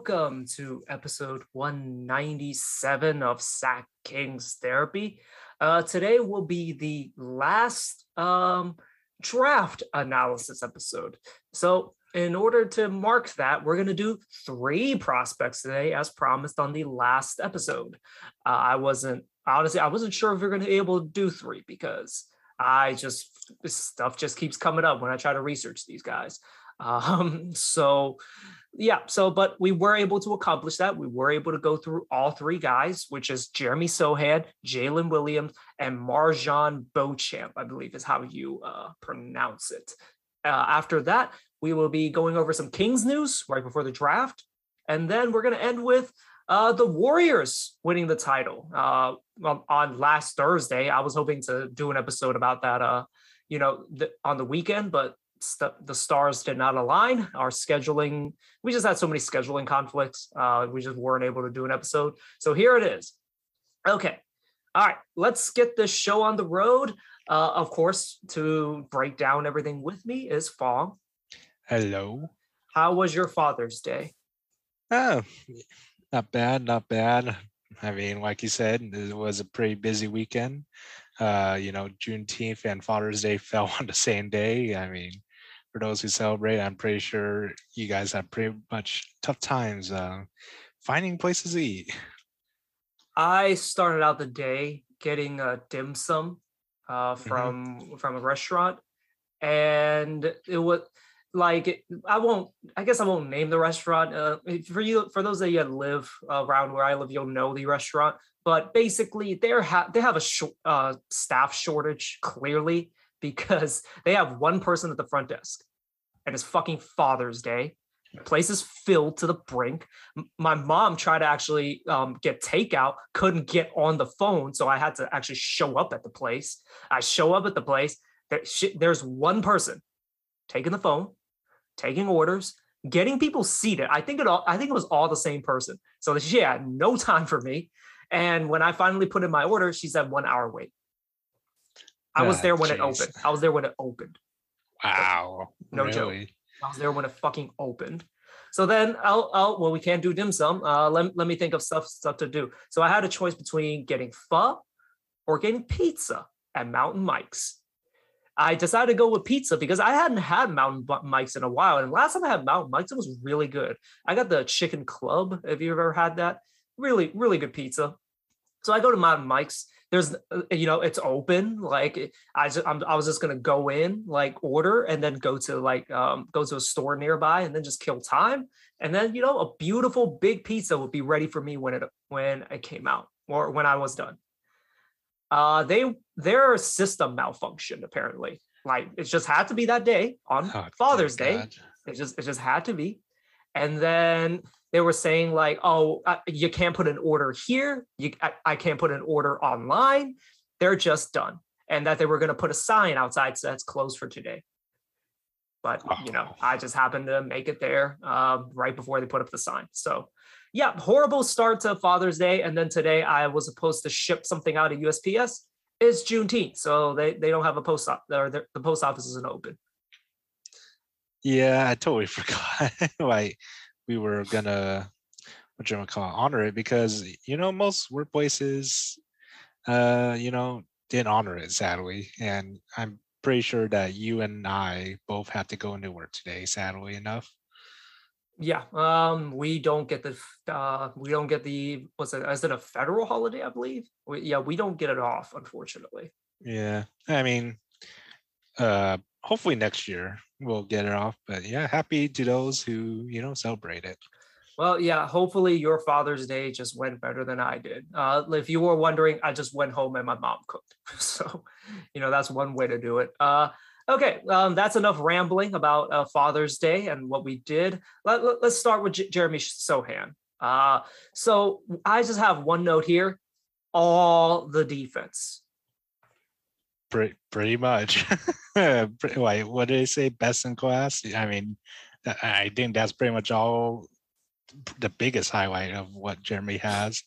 welcome to episode 197 of Sack Kings Therapy. Uh, today will be the last um, draft analysis episode. So, in order to mark that, we're going to do three prospects today, as promised on the last episode. Uh, I wasn't honestly, I wasn't sure if we are going to be able to do three because I just this stuff just keeps coming up when I try to research these guys. Um, so yeah, so but we were able to accomplish that. We were able to go through all three guys, which is Jeremy Sochan, Jalen Williams, and MarJon Beauchamp, I believe is how you uh, pronounce it. Uh, after that, we will be going over some Kings news right before the draft. And then we're going to end with uh, the Warriors winning the title. Uh, on last Thursday, I was hoping to do an episode about that, uh, you know, the, on the weekend, but st- the stars did not align. Our scheduling, we just had so many scheduling conflicts. Uh, we just weren't able to do an episode. So here it is. Okay. All right. Let's get this show on the road. Uh, of course, to break down everything with me is Fong. Hello. How was your Father's Day? Oh, not bad, not bad. I mean, like you said, it was a pretty busy weekend. Uh, you know, Juneteenth and Father's Day fell on the same day. I mean, for those who celebrate. I'm pretty sure you guys have pretty much tough times uh, finding places to eat. I started out the day getting a dim sum uh, mm-hmm. from mm-hmm. from a restaurant, and it was like I won't. I guess I won't name the restaurant. Uh, for you, for those of you that live around where I live, you'll know the restaurant. But basically, they're ha- they have a sh- uh, staff shortage clearly, because they have one person at the front desk and it's fucking Father's Day. The place is filled to the brink. My mom tried to actually um, get takeout, couldn't get on the phone, so I had to actually show up at the place. I show up at the place. There's one person taking the phone, taking orders, getting people seated. I think it all. I think it was all the same person. So she had no time for me. And when I finally put in my order, she said one hour wait. I was there when geez. it opened. I was there when it opened. Wow. No really? joke. I was there when it fucking opened. So then I'll, I'll well, we can't do dim sum. Uh, let, let me think of stuff stuff to do. So I had a choice between getting pho or getting pizza at Mountain Mike's. I decided to go with pizza because I hadn't had Mountain Mike's in a while. And last time I had Mountain Mike's, it was really good. I got the chicken club. Have you ever had that? Really, really good pizza. So I go to Mountain Mike's there's uh, you know it's open like i just I'm, i was just gonna go in like order and then go to like um go to a store nearby and then just kill time. And then you know a beautiful big pizza would be ready for me when it when it came out or when i was done. Uh they their system malfunctioned apparently. Like it just had to be that day on oh, father's day. It just it just had to be. And then they were saying like, oh, uh, you can't put an order here. You, I, I can't put an order online. They're just done, and that they were going to put a sign outside so that's closed for today. But you know, I just happened to make it there uh, right before they put up the sign. So, yeah, horrible start to Father's Day, and then today I was supposed to ship something out of USPS. It's Juneteenth, so they they don't have a post office, or the post office isn't open. Yeah, I totally forgot. like we were gonna what you call it, honor it because you know most workplaces uh you know didn't honor it sadly. And i'm pretty sure that you and i both have to go into work today sadly enough. Yeah um we don't get the uh we don't get the what's it is it a federal holiday i believe? We, yeah we don't get it off unfortunately. Yeah i mean uh hopefully next year we'll get it off. But yeah, happy to those who you know celebrate it. Well, yeah, hopefully your Father's Day just went better than I did. Uh, if you were wondering, I just went home and my mom cooked. So, you know, that's one way to do it. Uh, okay, um, that's enough rambling about uh, Father's Day and what we did. Let, us let, start with J- Jeremy Sochan. Uh, so I just have one note here all the defense. Pretty, pretty much. Wait, what did they say? Best in class? I mean, I think that's pretty much all the biggest highlight of what Jeremy has.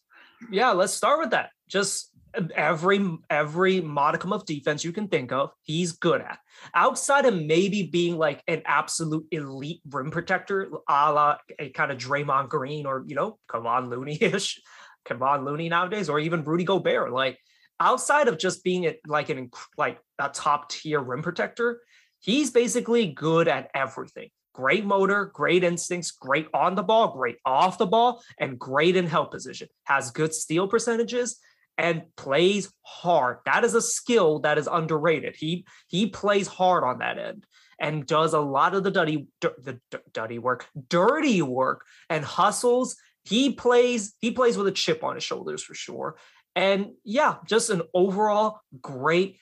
Yeah, let's start with that. Just every every modicum of defense you can think of, he's good at. Outside of maybe being like an absolute elite rim protector, a la a kind of Draymond Green or you know Kevon Looney-ish, Kevon Looney nowadays, or even Rudy Gobert. Like outside of just being it like an like a top tier rim protector, he's basically good at everything. Great motor, great instincts, great on the ball, great off the ball, and great in help position. Has good steal percentages and plays hard. That is a skill that is underrated. He he plays hard on that end and does a lot of the dirty the dirty work, dirty work and hustles. He plays he plays with a chip on his shoulders for sure. And yeah, just an overall great,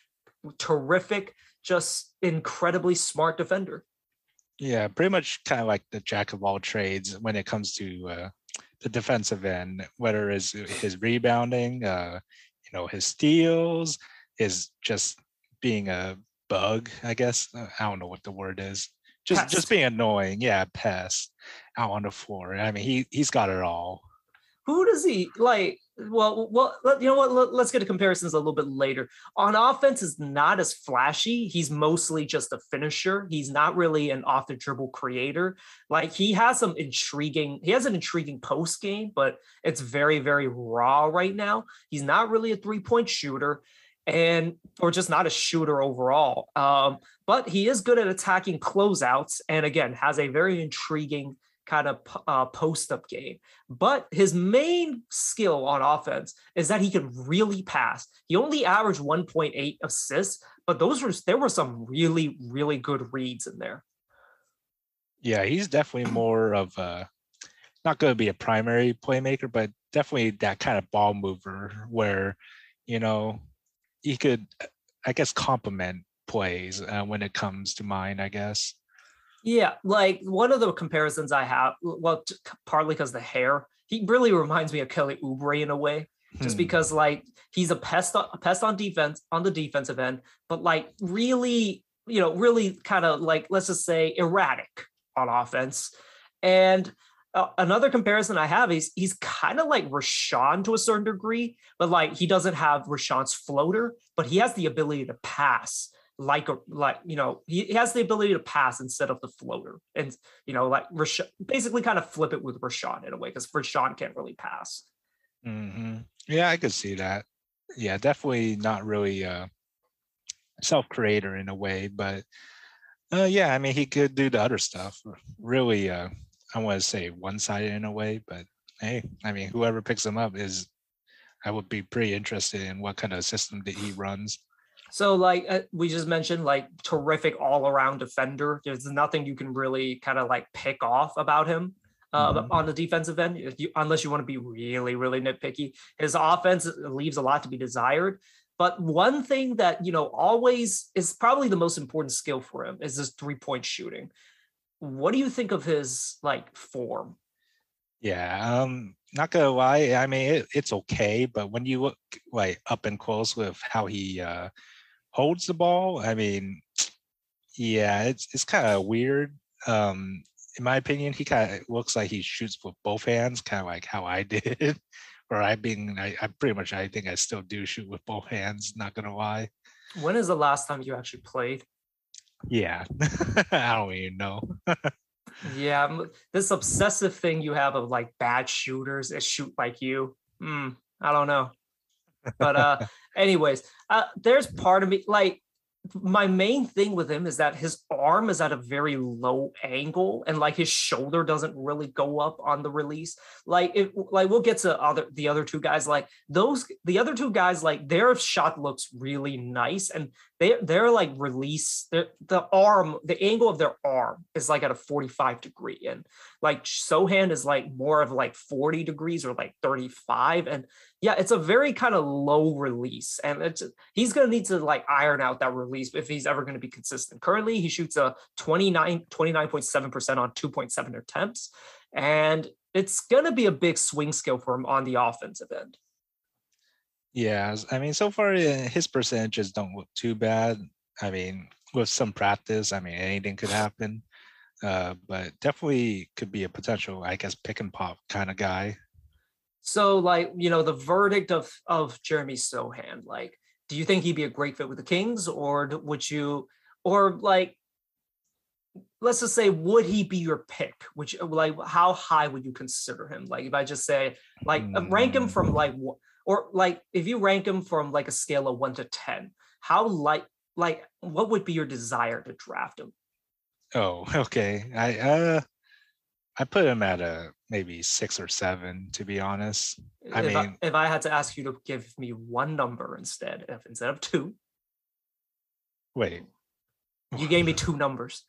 terrific, just incredibly smart defender. Yeah, pretty much kind of like the jack of all trades when it comes to uh, the defensive end, whether it's his rebounding, uh, you know, his steals, his just being a bug, I guess. Uh, I don't know what the word is. Just pest. just being annoying. Yeah, pest out on the floor. I mean, he he's got it all. Who does he like? Well, well, you know what? Let, us get to comparisons a little bit later. On offense, is not as flashy. He's mostly just a finisher. He's not really an off the dribble creator. Like he has some intriguing. He has an intriguing post game, but it's very, very raw right now. He's not really a three point shooter, and or just not a shooter overall. Um, but he is good at attacking closeouts, and again, has a very intriguing kind of uh, post up game. But his main skill on offense is that he can really pass. He only averaged 1.8 assists, but those were there were some really really good reads in there. Yeah, he's definitely more of a not going to be a primary playmaker, but definitely that kind of ball mover where you know he could, I guess, complement plays uh, when it comes to mine. I guess. Yeah, like one of the comparisons I have, well, partly because the hair, he really reminds me of Kelly Oubre in a way, just hmm. because like he's a pest, on, a pest on defense on the defensive end, but like really, you know, really kind of like let's just say erratic on offense. And uh, another comparison I have is he's kind of like Richaun to a certain degree, but like he doesn't have Richaun's floater, but he has the ability to pass like a like you know he, has the ability to pass instead of the floater and you know like basically kind of flip it with Richaun in a way because Richaun can't really pass. Mm-hmm. Yeah, I could see that. Yeah, definitely not really a self-creator in a way, but uh, yeah, I mean he could do the other stuff. Really, uh, I want to say one-sided in a way, but hey, I mean whoever picks him up is, I would be pretty interested in what kind of system that he runs. So, like uh, we just mentioned, like terrific all around defender. There's nothing you can really kind of like pick off about him uh, mm-hmm. on the defensive end, you, unless you want to be really, really nitpicky. His offense leaves a lot to be desired. But one thing that you know always is probably the most important skill for him is this three point shooting. What do you think of his like form? Yeah, um, not gonna lie. I mean, it, it's okay, but when you look like up and close with how he uh, holds the ball, I mean, yeah, it's it's kind of weird. Um, in my opinion, he kind of looks like he shoots with both hands, kind of like how I did. or I being, I, I pretty much, I think I still do shoot with both hands. Not gonna lie. When is the last time you actually played? Yeah, I don't even know. yeah, this obsessive thing you have of like bad shooters that shoot like you. Mm, I don't know. But uh anyways, uh, there's part of me like my main thing with him is that his arm is at a very low angle and like his shoulder doesn't really go up on the release. Like it like we'll get to other the other two guys like those the other two guys like their shot looks really nice and they they're like release the the arm the angle of their arm is like at a 45 degree and like Sochan is like more of like 40 degrees or like 35 and yeah it's a very kind of low release and it's he's going to need to like iron out that release if he's ever going to be consistent currently he shoots a 29 29.7% on 2.7 attempts and it's going to be a big swing skill for him on the offensive end yeah, I mean, so far his percentages don't look too bad. I mean, with some practice, I mean, anything could happen. Uh, but definitely could be a potential, I guess, pick and pop kind of guy. So, like, you know, the verdict of of Jeremy Sochan, like, do you think he'd be a great fit with the Kings, or would you, or like, let's just say, would he be your pick? Which, like, how high would you consider him? Like, if I just say, like, mm. rank him from like, or like, if you rank him from like a scale of one to ten, how like, like, what would be your desire to draft him? Oh, okay. I uh I put him at a maybe six or seven, to be honest. I if mean, I, if I had to ask you to give me one number instead, if instead of two, wait, you gave me two numbers.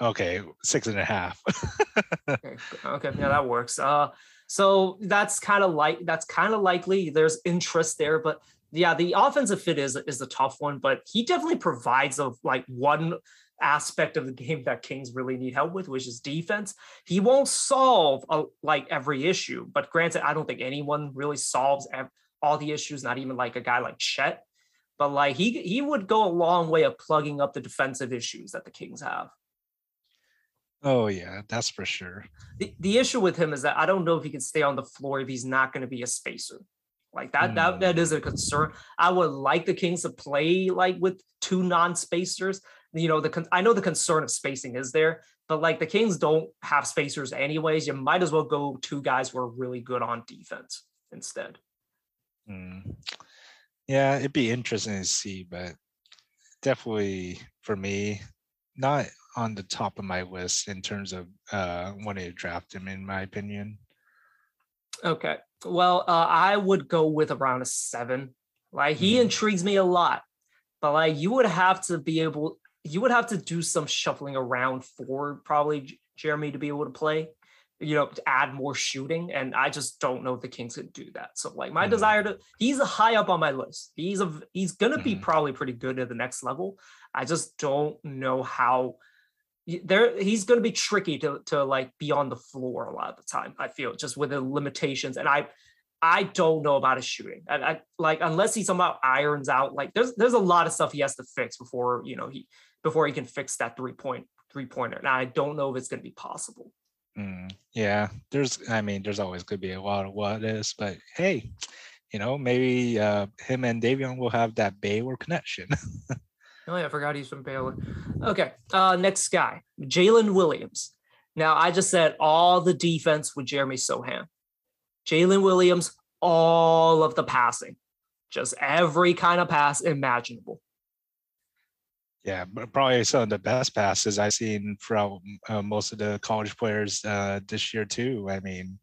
Okay, six and a half. okay, okay, yeah, that works. Uh, so that's kind of like that's kind of likely. There's interest there, but yeah, the offensive fit is is a tough one. But he definitely provides a like one aspect of the game that Kings really need help with, which is defense. He won't solve a, like every issue, but granted, I don't think anyone really solves ev- all the issues. Not even like a guy like Chet, but like he he would go a long way of plugging up the defensive issues that the Kings have. Oh yeah, that's for sure. The, the issue with him is that I don't know if he can stay on the floor if he's not going to be a spacer. Like that, mm. that that is a concern. I would like the Kings to play like with two non-spacers you know the I know the concern of spacing is there, but like the Kings don't have spacers anyways. You might as well go two guys who are really good on defense instead. Mm. Yeah, it'd be interesting to see, but definitely for me, not on the top of my list in terms of uh, wanting to draft him, in my opinion. Okay, well, uh, I would go with around a seven. Like he mm. intrigues me a lot, but like you would have to be able you would have to do some shuffling around for probably Jeremy to be able to play, you know, to add more shooting. And I just don't know if the Kings could do that. So like my mm-hmm. desire to he's a high up on my list. He's a he's gonna mm-hmm. be probably pretty good at the next level. I just don't know how there he's going to be tricky to to like be on the floor a lot of the time i feel just with the limitations and i I don't know about his shooting. I, like unless he somehow irons out like there's there's a lot of stuff he has to fix before you know he before he can fix that three point three pointer. Now I don't know if it's going to be possible. Mm, yeah, there's I mean there's always could be a lot of what is, but hey, you know maybe uh, him and Davion will have that Baylor connection. oh yeah, I forgot he's from Baylor. Okay, uh, next guy, Jalen Williams. Now I just said all the defense with Jeremy Sochan. Jalen Williams, all of the passing, just every kind of pass imaginable. Yeah, probably some of the best passes I've seen from uh, most of the college players uh, this year too. I mean,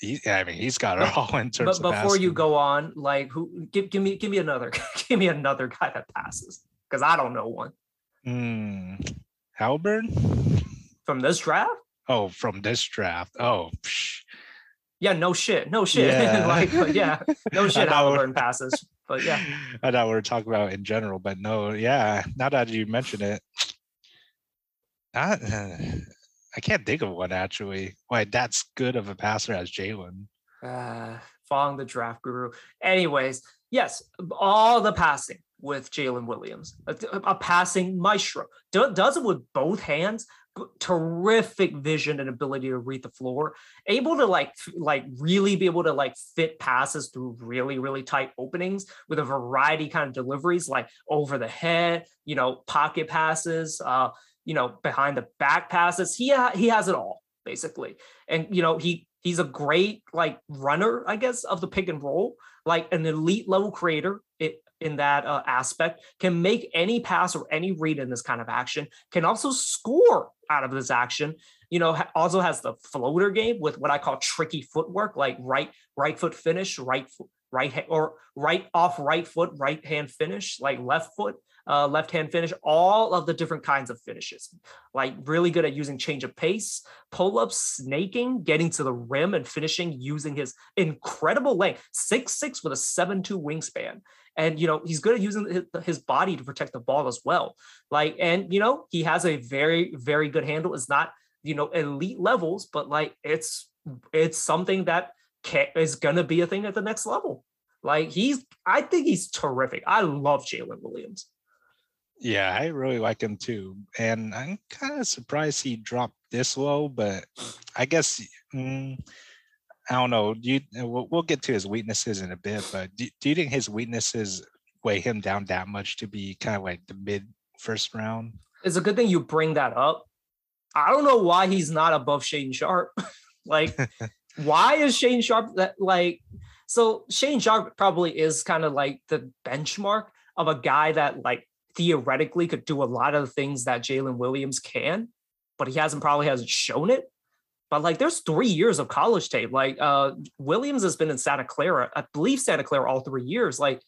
he, I mean, he's got it all in terms. Of but before you go on, like, who give give me give me another give me another guy that passes because I don't know one. Mm, from this draft. Oh, from this draft. Oh, psh yeah, no shit, no shit. Yeah. like, yeah, no shit. Haliburton passes, but yeah. I thought we were talking about in general, but no, yeah. Now that you mention it, I, uh, I can't think of one actually. Why that's good of a passer as Jalen. Uh, following the draft guru. Anyways, yes, all the passing with Jalen Williams, a, a, passing maestro. Does it with both hands, terrific vision and ability to read the floor able to like like really be able to like fit passes through really really tight openings with a variety kind of deliveries like over the head you know pocket passes uh you know behind the back passes. He ha- he has it all basically. And you know he he's a great like runner i guess of the pick and roll like an elite level creator in that uh, aspect, can make any pass or any read in this kind of action, can also score out of this action. You know, also has the floater game with what I call tricky footwork, like right right foot finish, right right or right off right foot, right hand finish, like left foot uh, left hand finish, all of the different kinds of finishes. Like really good at using change of pace, pull ups, snaking, getting to the rim, and finishing using his incredible length, six six with a seven two wingspan. And you know he's good at using his, body to protect the ball as well. Like and you know he has a very very good handle. It's not you know elite levels, but like it's it's something that can, is gonna be a thing at the next level. Like he's, I think he's terrific. I love Jalen Williams. Yeah, I really like him too. And I'm kind of surprised he dropped this low, but I guess mm, I don't know. You, we'll, we'll get to his weaknesses in a bit, but do, do you think his weaknesses weigh him down that much to be kind of like the mid first round? It's a good thing you bring that up. I don't know why he's not above Shaedon Sharpe. like, why is Shaedon Sharpe that like? So Shaedon Sharpe probably is kind of like the benchmark of a guy that like theoretically could do a lot of the things that Jalen Williams can, but he hasn't probably hasn't shown it. But like, there's three years of college tape. Like, uh, Williams has been in Santa Clara, I believe Santa Clara, all three years. Like,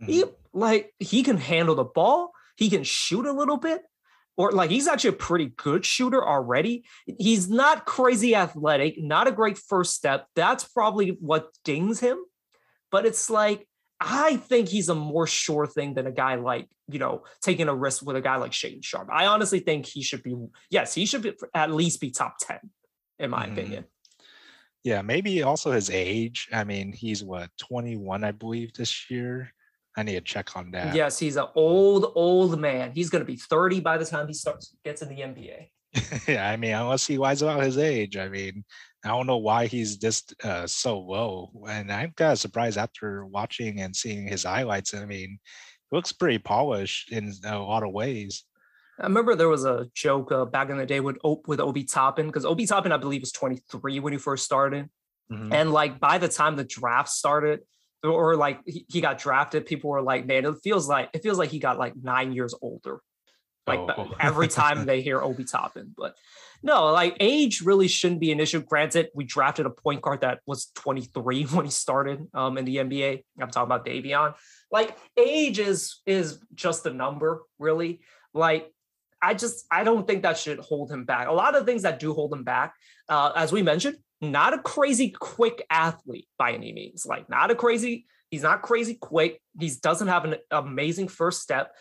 mm-hmm. he like he can handle the ball. He can shoot a little bit, or like he's actually a pretty good shooter already. He's not crazy athletic, not a great first step. That's probably what dings him. But it's like I think he's a more sure thing than a guy like, you know, taking a risk with a guy like Shaedon Sharpe. I honestly think he should be, yes, he should be, at least be top 10, in my mm opinion. Yeah, maybe also his age. I mean, he's what, 21, I believe, this year. I need to check on that. Yes, he's an old, old man. He's going to be 30 by the time he starts, gets in the NBA. yeah, I mean, unless he lies about his age, I mean, I don't know why he's just uh, so low. And I'm kind of surprised after watching and seeing his highlights. I mean, he looks pretty polished in a lot of ways. I remember there was a joke uh, back in the day with with Obi Toppin because Obi Toppin, I believe, was 23 when he first started, mm-hmm. and like by the time the draft started, or like he, he, got drafted, people were like, "Man, it feels like it feels like he got like nine years older." Like oh. every time they hear Obi Toppin, but no, like age really shouldn't be an issue. Granted, we drafted a point guard that was 23 when he started um, in the NBA. I'm talking about Davion. Like age is is just a number, really. Like I just I don't think that should hold him back. A lot of things that do hold him back, uh, as we mentioned, not a crazy quick athlete by any means. Like not a crazy. He's not crazy quick. He doesn't have an amazing first step.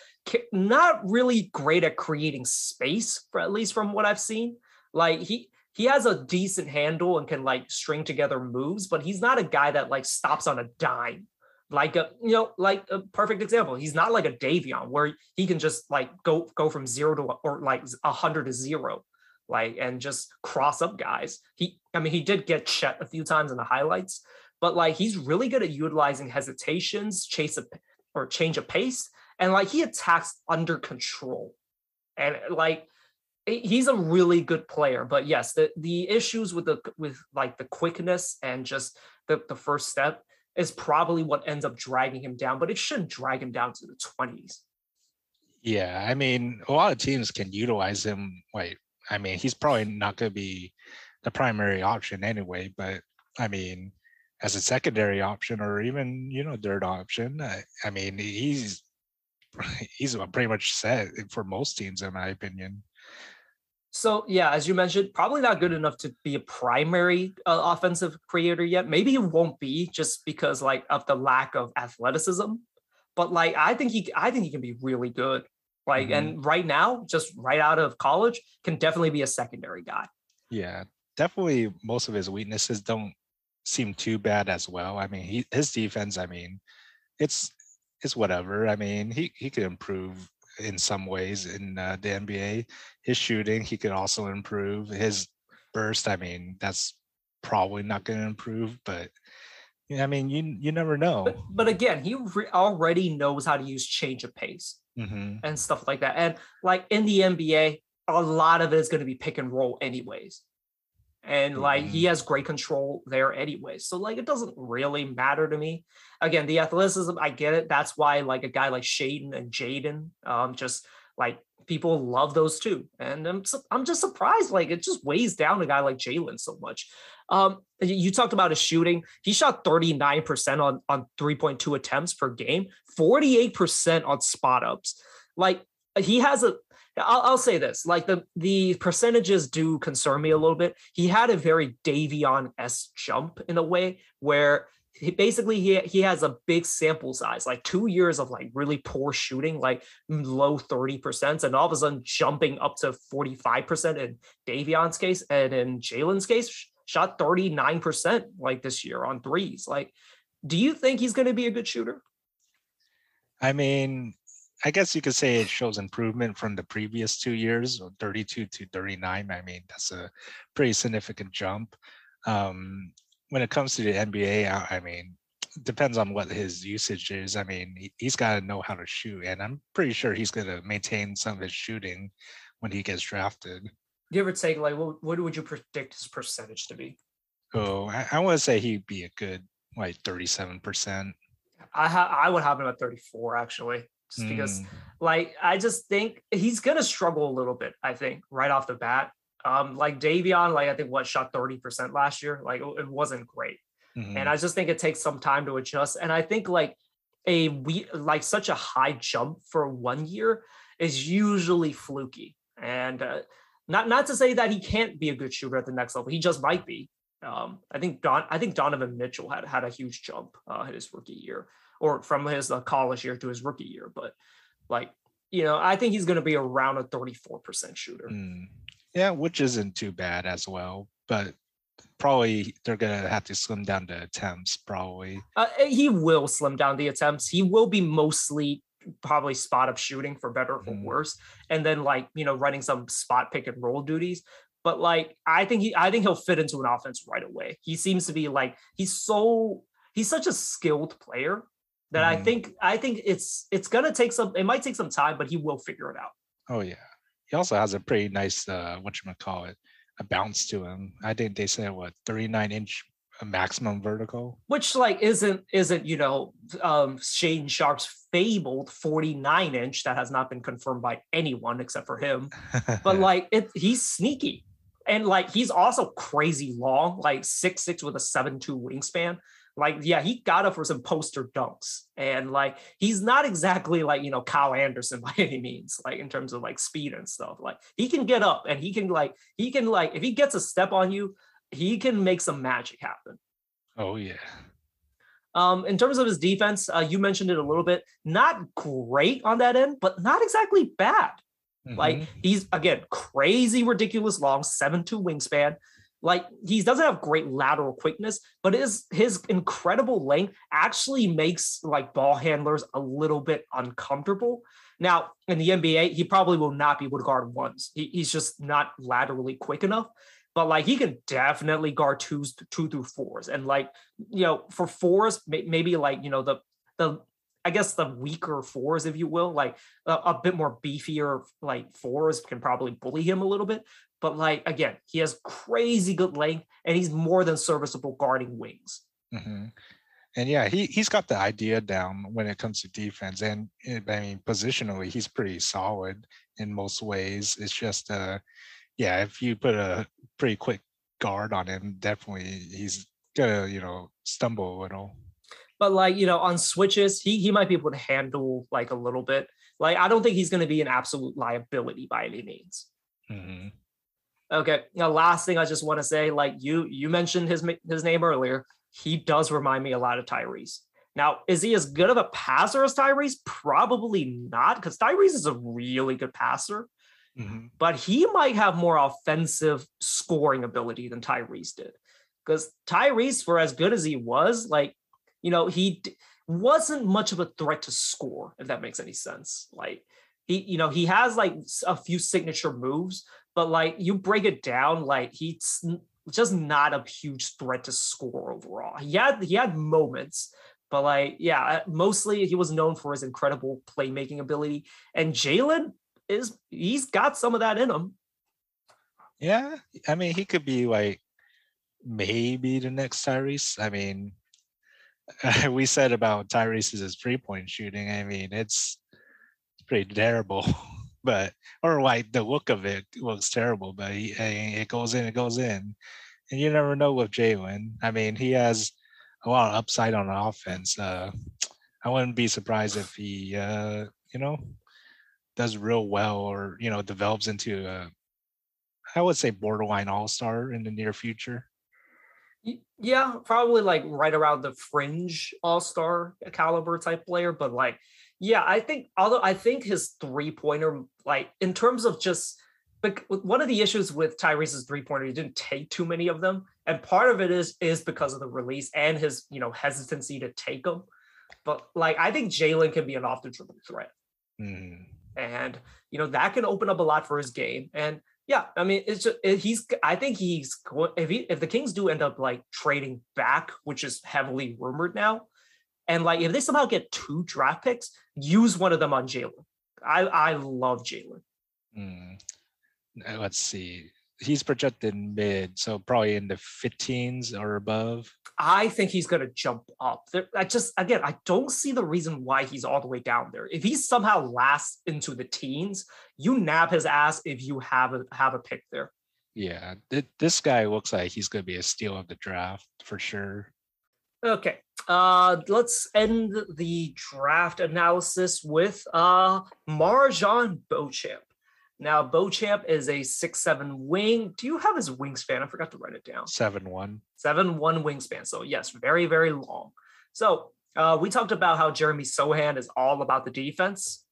Not really great at creating space, for at least from what I've seen. Like he he has a decent handle and can like string together moves, but he's not a guy that like stops on a dime. Like a you know, like a perfect example. He's not like a Davion where he can just like go go from zero to or like a hundred to zero, like and just cross up guys. He I mean he did get Chet a few times in the highlights, but like he's really good at utilizing hesitations, chase a or change of pace, and like he attacks under control. And like he's a really good player but yes the the issues with the with like the quickness and just the, the first step is probably what ends up dragging him down but it shouldn't drag him down to the 20s yeah i mean a lot of teams can utilize him like i mean he's probably not going to be the primary option anyway but i mean as a secondary option or even you know third option I, I mean he's he's pretty much set for most teams in my opinion so yeah, as you mentioned, probably not good enough to be a primary uh, offensive creator yet. Maybe he won't be just because like of the lack of athleticism. But like I think he I think he can be really good. Like mm-hmm. and right now, just right out of college, can definitely be a secondary guy. Yeah, definitely most of his weaknesses don't seem too bad as well. I mean, he his defense, I mean, it's it's whatever. I mean, he he could improve in some ways in uh, the NBA. His shooting, he could also improve. His burst, I mean, that's probably not going to improve, but I mean, you you never know. But, but again, he re- already knows how to use change of pace mm-hmm. and stuff like that. And like in the NBA, a lot of it is going to be pick and roll, anyways and like mm-hmm. he has great control there anyway so like it doesn't really matter to me. Again the athleticism i get it. That's why like a guy like Shaedon and Jaden um just like people love those two. And i'm i'm just surprised like it just weighs down a guy like Jalen so much. Um you talked about his shooting. He shot 39% on on 3.2 attempts per game 48% on spot ups. Like he has a I'll, I'll, say this: like the the percentages do concern me a little bit. He had a very Davion s jump in a way where he basically he he has a big sample size, like two years of like really poor shooting, like low thirty percent, and all of a sudden jumping up to forty five percent in Davion's case, and in Jalen's case, shot thirty nine percent like this year on threes. Like, do you think he's going to be a good shooter? I mean, I guess you could say it shows improvement from the previous two years, 32 to 39. I mean, that's a pretty significant jump. Um, when it comes to the NBA, I, I mean, depends on what his usage is. I mean, he, he's got to know how to shoot, and I'm pretty sure he's going to maintain some of his shooting when he gets drafted. Give or take, like, what, what would you predict his percentage to be? Oh, I, I want to say he'd be a good like 37%. I ha- I would have him at 34 actually, just because, Mm, like, I just think he's gonna struggle a little bit. I think right off the bat. Um, like Davion, like I think what shot 30% last year. Like it wasn't great. mhm. and I just think it takes some time to adjust. And I think like a we like such a high jump for one year is usually fluky. And uh, not not to say that he can't be a good shooter at the next level. He just might be. Um, I think Don I think Donovan Mitchell had had a huge jump uh, in his rookie year, or from his uh, college year to his rookie year. But like you know, I think he's going to be around a thirty four percent shooter. Mm. Yeah, which isn't too bad as well, but probably they're gonna have to slim down the attempts. Probably. Uh, he will slim down the attempts. He will be mostly probably spot up shooting for better or for Mhm. worse, and then like you know running some spot pick and roll duties. But like I think he, I think he'll fit into an offense right away. He seems to be like he's so he's such a skilled player that I Mhm. think I think it's it's gonna take some. It might take some time, but he will figure it out. Oh yeah. He also has a pretty nice uh what you call it, a bounce to him. I think they said what 39 inch maximum vertical. Which like isn't isn't you know um Shaedon Sharpe's fabled 49 inch that has not been confirmed by anyone except for him. but like it he's sneaky and like he's also crazy long like six six with a seven two wingspan like yeah he got up for some poster dunks and like he's not exactly like you know Kyle Anderson by any means like in terms of like speed and stuff like he can get up and he can like he can like if he gets a step on you he can make some magic happen oh yeah. um, in terms of his defense, uh, you mentioned it a little bit. Not great on that end, but not exactly bad. Like Mhm. he's again crazy, ridiculous long, seven two wingspan. Like he doesn't have great lateral quickness, but his his incredible length actually makes like ball handlers a little bit uncomfortable. Now in the NBA, he probably will not be able to guard ones. He, he's just not laterally quick enough. But like he can definitely guard twos, two through fours, and like you know for fours, may- maybe like you know the the I guess the weaker fours, if you will, like a, a bit more beefier like fours can probably bully him a little bit. But like again, he has crazy good length and he's more than serviceable guarding wings. Mhm. And yeah, he he's got the idea down when it comes to defense, and eh, I mean positionally, he's pretty solid in most ways. It's just uh, yeah, if you put a pretty quick guard on him, definitely he's gonna you know stumble a little. But like, you know, on switches, he he might be able to handle like a little bit. Like, I don't think he's going to be an absolute liability by any means. Mhm. Okay. Now, last thing I just want to say, like you you mentioned his his name earlier. He does remind me a lot of Tyrese. Now, is he as good of a passer as Tyrese? Probably not, because Tyrese is a really good passer, Mhm. but he might have more offensive scoring ability than Tyrese did. Because Tyrese, for as good as he was, like, you know, he d- wasn't much of a threat to score, if that makes any sense. Like, he, you know, he has like a few signature moves, but like you break it down, like he's just not a huge threat to score overall. He had he had moments, but like yeah, uh, mostly he was known for his incredible playmaking ability. And Jalen is he's got some of that in him. Yeah, I mean he could be like maybe the next Tyrese. I mean, we said about Tyrese's three point shooting. I mean, it's it's pretty terrible, but or like the look of it looks terrible, but he, it goes in, it goes in, and you never know with Jalen. I mean, he has a lot of upside on offense. Uh, I wouldn't be surprised if he, uh, you know, does real well or you know develops into a I would say borderline all star in the near future. Yeah, probably like right around the fringe all-star caliber type player, but like yeah, I think although I think his three-pointer like in terms of just but one of the issues with Tyrese's three-pointer, he didn't take too many of them, and part of it is is because of the release and his you know hesitancy to take them. But like I think Jalen can be an off the dribble threat Mm, and you know that can open up a lot for his game and Yeah, I mean, it's just it- he's. I think he's if he if the Kings do end up like trading back, which is heavily rumored now, and like if they somehow get two draft picks, use one of them on Jalen. I I love Jalen. Uh, Let's see. He's projected mid, so probably in the 15s or above. I think he's going to jump up. There, I just again, I don't see the reason why he's all the way down there. If he somehow lasts into the teens, you nab his ass if you have a have a pick there. Yeah, th- this guy looks like he's going to be a steal of the draft for sure. Okay. Uh let's end the draft analysis with uh MarJon Beauchamp. Now Beauchamp is a six seven wing. Do you have his wingspan? I forgot to write it down. 7 1. Seven one wingspan. So yes, very, very long. So uh we talked about how Jeremy Sochan is all about the defense.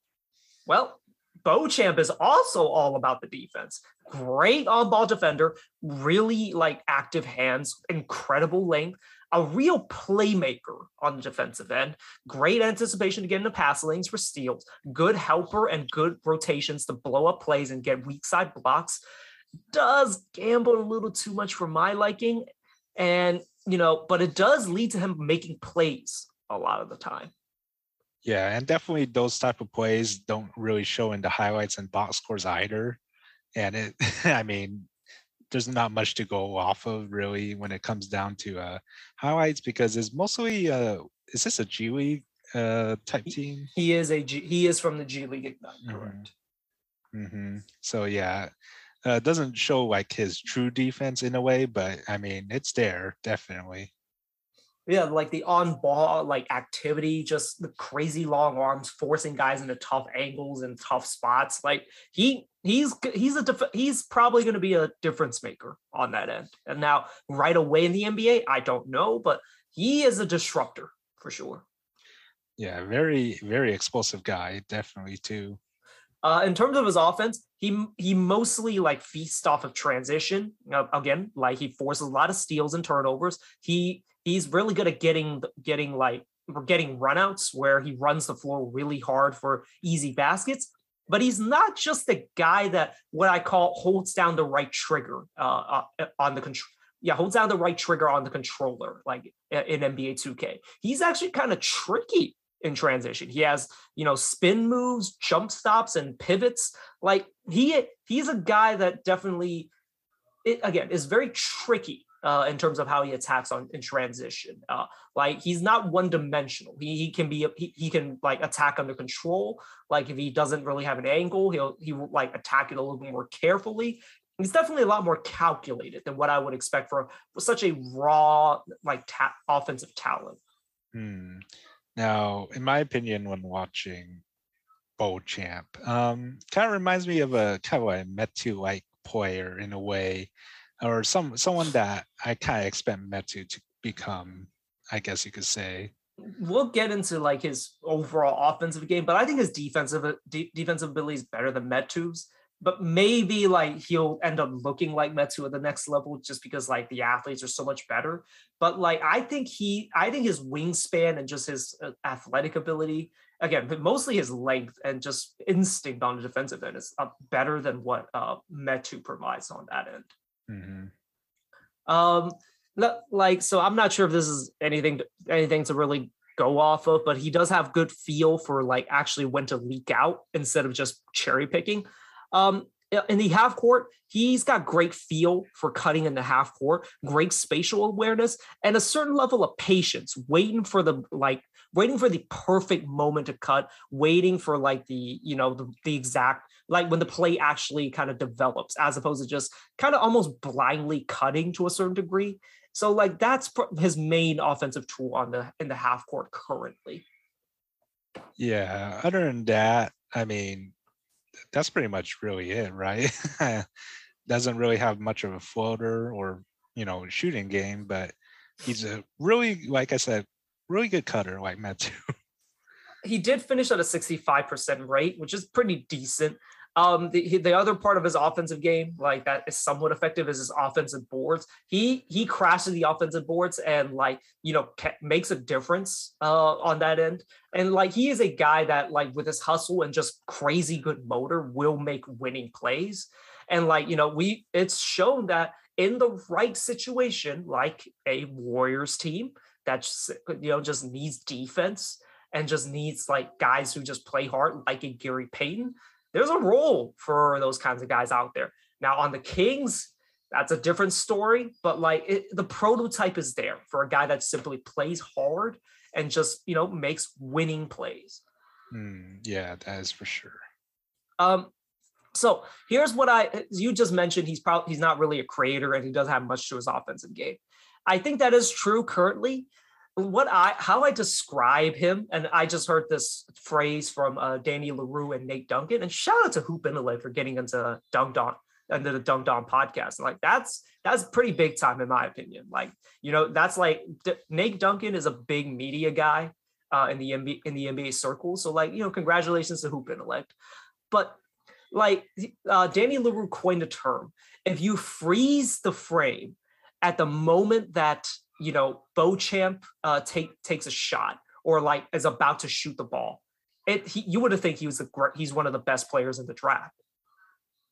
Well, Beauchamp is also all about the defense. Great on-ball defender, really like active hands, incredible length, a real playmaker on the defensive end. Great anticipation to get into pass lanes for steals, good helper and good rotations to blow up plays and get weak side blocks. Does gamble a little too much for my liking, and you know, but it does lead to him making plays a lot of the time. Yeah, and definitely those type of plays don't really show in the highlights and box scores either. And it, I mean, there's not much to go off of really when it comes down to uh, highlights because it's mostly uh, is this a G League uh, type team? He is a G, he is from the G League Ignite, Mhm. correct? hmm So yeah, uh, it doesn't show like his true defense in a way, but I mean it's there definitely. Yeah, like the on ball like activity, just the crazy long arms, forcing guys into tough angles and tough spots. Like he he's he's a def- he's probably going to be a difference maker on that end. And now right away in the NBA, I don't know, but he is a disruptor for sure. Yeah, very very explosive guy, definitely too. Uh, in terms of his offense, he he mostly like feasts off of transition. Uh, again, like he forces a lot of steals and turnovers. He he's really good at getting getting like getting runouts where he runs the floor really hard for easy baskets. But he's not just the guy that what I call holds down the right trigger uh, uh, on the control. Yeah, holds down the right trigger on the controller, like uh, in NBA 2K. He's actually kind of tricky in transition. He has, you know, spin moves, jump stops, and pivots. Like he he's a guy that definitely, it, again, is very tricky uh, in terms of how he attacks on in transition. Uh, like he's not one dimensional. He, he can be he, he can like attack under control. Like if he doesn't really have an angle, he'll he will like attack it a little bit more carefully. He's definitely a lot more calculated than what I would expect for, such a raw like ta- offensive talent. Hmm. Now, in my opinion, when watching Beauchamp, um, kind of reminds me of a kind of a Metu like player in a way, or some someone that I kind of expect Metu to become. I guess you could say. we'll get into like his overall offensive game, but I think his defensive de- defensive ability is better than Metu's. But maybe like he'll end up looking like Metu at the next level just because like the athletes are so much better. But like I think he, I think his wingspan and just his uh, athletic ability, again, but mostly his length and just instinct on the defensive end is uh, better than what uh, Metu provides on that end. Mhm. Um, like so, I'm not sure if this is anything anything to really go off of, but he does have good feel for like actually when to leak out instead of just cherry picking. Um, in the half court, he's got great feel for cutting in the half court, great spatial awareness, and a certain level of patience, waiting for the like waiting for the perfect moment to cut, waiting for like the you know the, the exact like when the play actually kind of develops, as opposed to just kind of almost blindly cutting to a certain degree. So like that's his main offensive tool on the in the half court currently. Yeah. Other than that, I mean, that's pretty much really it, right? Doesn't really have much of a floater or you know shooting game, but he's a really, like I said, really good cutter, like Metu. He did finish at a 65% rate, which is pretty decent. Um, the the other part of his offensive game, like that is somewhat effective, is his offensive boards. He he crashes the offensive boards and like you know makes a difference uh, on that end. And like he is a guy that like with his hustle and just crazy good motor will make winning plays. And like you know we it's shown that in the right situation, like a Warriors team that you know just needs defense and just needs like guys who just play hard, like a Gary Payton. There's a role for those kinds of guys out there. Now on the Kings, that's a different story, but like it, the prototype is there for a guy that simply plays hard and just you know makes winning plays. Mm, yeah, that is for sure. Um, so here's what I you just mentioned. He's probably he's not really a creator and he doesn't have much to his offensive game. I think that is true currently, what I how I describe him, and I just heard this phrase from uh, Danny Leroux and Nate Duncan, and shout out to Hoop Intellect for getting into Dunc'd On under the Dunc'd On podcast. Like that's that's pretty big time in my opinion. Like you know that's like D- Nate Duncan is a big media guy uh, in the NBA in the NBA circle. So like you know congratulations to Hoop Intellect, but like uh, Danny Leroux coined a term. If you freeze the frame at the moment that you know, Beauchamp uh, take takes a shot or like is about to shoot the ball, it he, you would have think he was the he's one of the best players in the draft.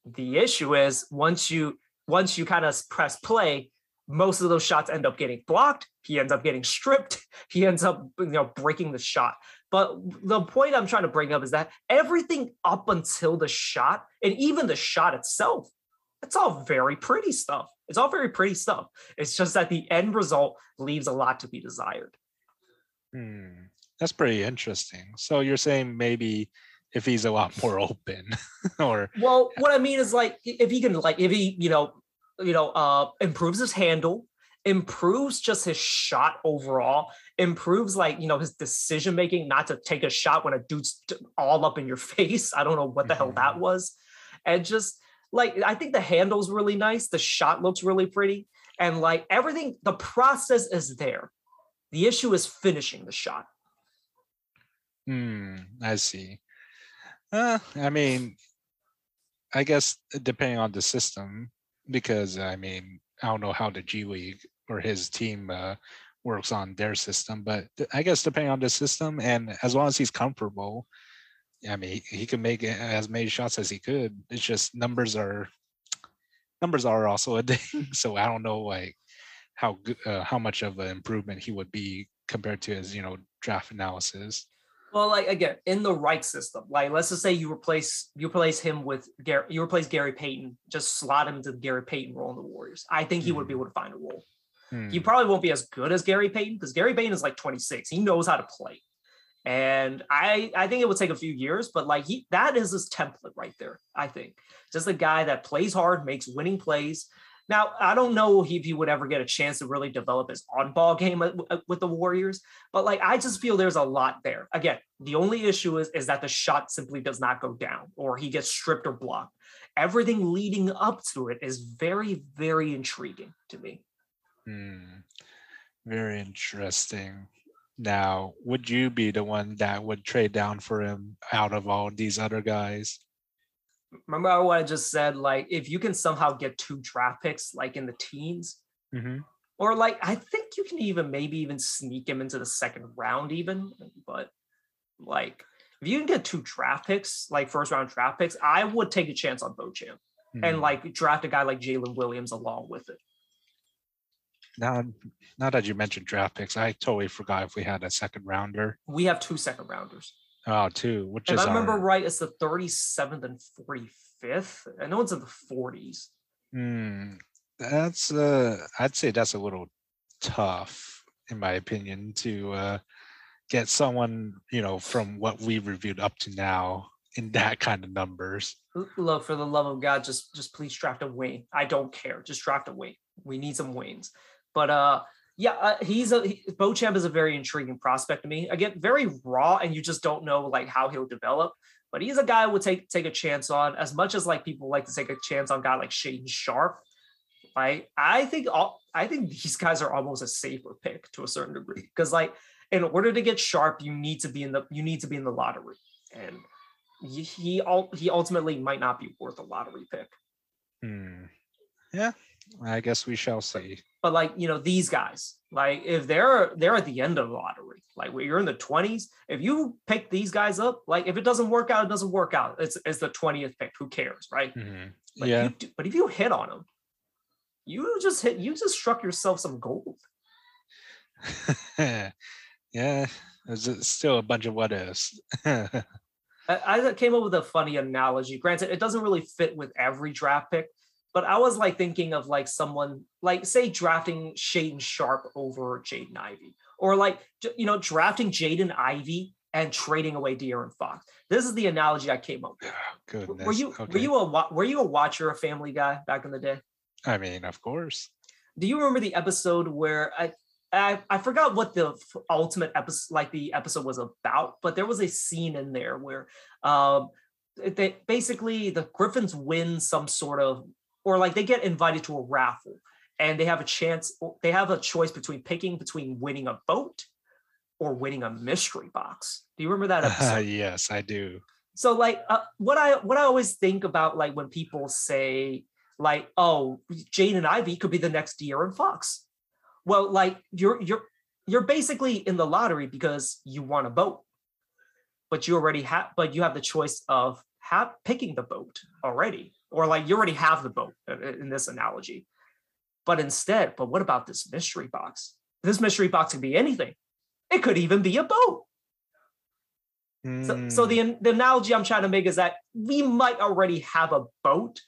The issue is once you once you kind of press play, most of those shots end up getting blocked. He ends up getting stripped. He ends up you know breaking the shot. But the point I'm trying to bring up is that everything up until the shot and even the shot itself, it's all very pretty stuff. It's all very pretty stuff. It's just that the end result leaves a lot to be desired. Hmm. That's pretty interesting. So you're saying maybe if he's a lot more open or well what i mean is like if he can like if he you know you know uh improves his handle improves just his shot overall improves like you know his decision making not to take a shot when a dude's all up in your face i don't know what the mm-hmm. hell that mm-hmm. was and just like I think the handle's really nice. The shot looks really pretty. And like everything, the process is there. The issue is finishing the shot. Hmm, I see. Uh, I mean, I guess depending on the system, because I mean, I don't know how the G League or his team uh, works on their system, but I guess depending on the system, and as long as he's comfortable, I mean, he, he can make as many shots as he could. It's just numbers are numbers are also a thing. So I don't know like how uh, how much of an improvement he would be compared to his you know draft analysis. Well, like again, in the right system, like let's just say you replace you replace him with Gary, you replace Gary Payton, just slot him into the Gary Payton role in the Warriors. I think he mm. would be hmm. able to find a role. Mm. He probably won't be as good as Gary Payton because Gary Payton is like 26. He knows how to play. And I I think it would take a few years, but like he that is his template right there. I think just a guy that plays hard, makes winning plays. Now I don't know if he would ever get a chance to really develop his on-ball game with the Warriors, but like I just feel there's a lot there. Again, the only issue is is that the shot simply does not go down, or he gets stripped or blocked. Everything leading up to it is very very intriguing to me. Hmm. Very interesting. Now, would you be the one that would trade down for him out of all these other guys? Remember what I just said? Like, if you can somehow get two draft picks, like in the teens, mm-hmm. or like I think you can even maybe even sneak him into the second round, even. But like, if you can get two draft picks, like first round draft picks, I would take a chance on Beauchamp mm-hmm. and like draft a guy like Jalen Williams along with it now now that you mentioned draft picks, I totally forgot if we had a second rounder. We have two second rounders. Oh, two. Which if is I remember our... right, it's the 37th and 45th. I know it's in the 40s. Hmm. That's uh I'd say that's a little tough, in my opinion, to uh get someone, you know, from what we've reviewed up to now in that kind of numbers. Look, for the love of God, just just please draft a wing. I don't care. Just draft a wing. We need some wings. But uh, yeah, uh, he's a he, Beauchamp is a very intriguing prospect to me. Again, very raw, and you just don't know like how he'll develop. But he's a guy I would take take a chance on. As much as like people like to take a chance on guy like Shaedon Sharpe, like I think all I think these guys are almost a safer pick to a certain degree because like in order to get Sharpe, you need to be in the you need to be in the lottery, and he he, he ultimately might not be worth a lottery pick. Hmm. Yeah, I guess we shall see. But like you know these guys, like if they're they're at the end of the lottery, like when you're in the twenties, if you pick these guys up, like if it doesn't work out, it doesn't work out. It's it's the twentieth pick. Who cares, right? Mhm. But Yeah. You do, but if you hit on them, you just hit. You just struck yourself some gold. yeah, there's a- still a bunch of what ifs. I, I came up with a funny analogy. Granted, it doesn't really fit with every draft pick, but I was like thinking of like someone like say drafting Shaedon Sharpe over Jaden Ivey, or like you know drafting Jaden Ivey and trading away De'Aaron Fox. This is the analogy I came up with. Goodness. Were you were you a were you a watcher of Family Guy back in the day? I mean, of course. Do you remember the episode where I I, I forgot what the f- ultimate episode like the episode was about, but there was a scene in there where um they basically the Griffins win some sort of or like they get invited to a raffle and they have a chance they have a choice between picking between winning a boat or winning a mystery box. Do you remember that episode? yes, I do. so like uh, what i what i always think about like when people say like oh Jaden Ivey could be the next De'Aaron fox well like you're you're you're basically in the lottery because you want a boat but you already have but you have the choice of have picking the boat already or like you already have the boat uh, in this analogy. But instead but what about this mystery box? This mystery box could be anything. It could even be a boat. So, so Mm, the the analogy I'm trying to make is that we might already have a boat,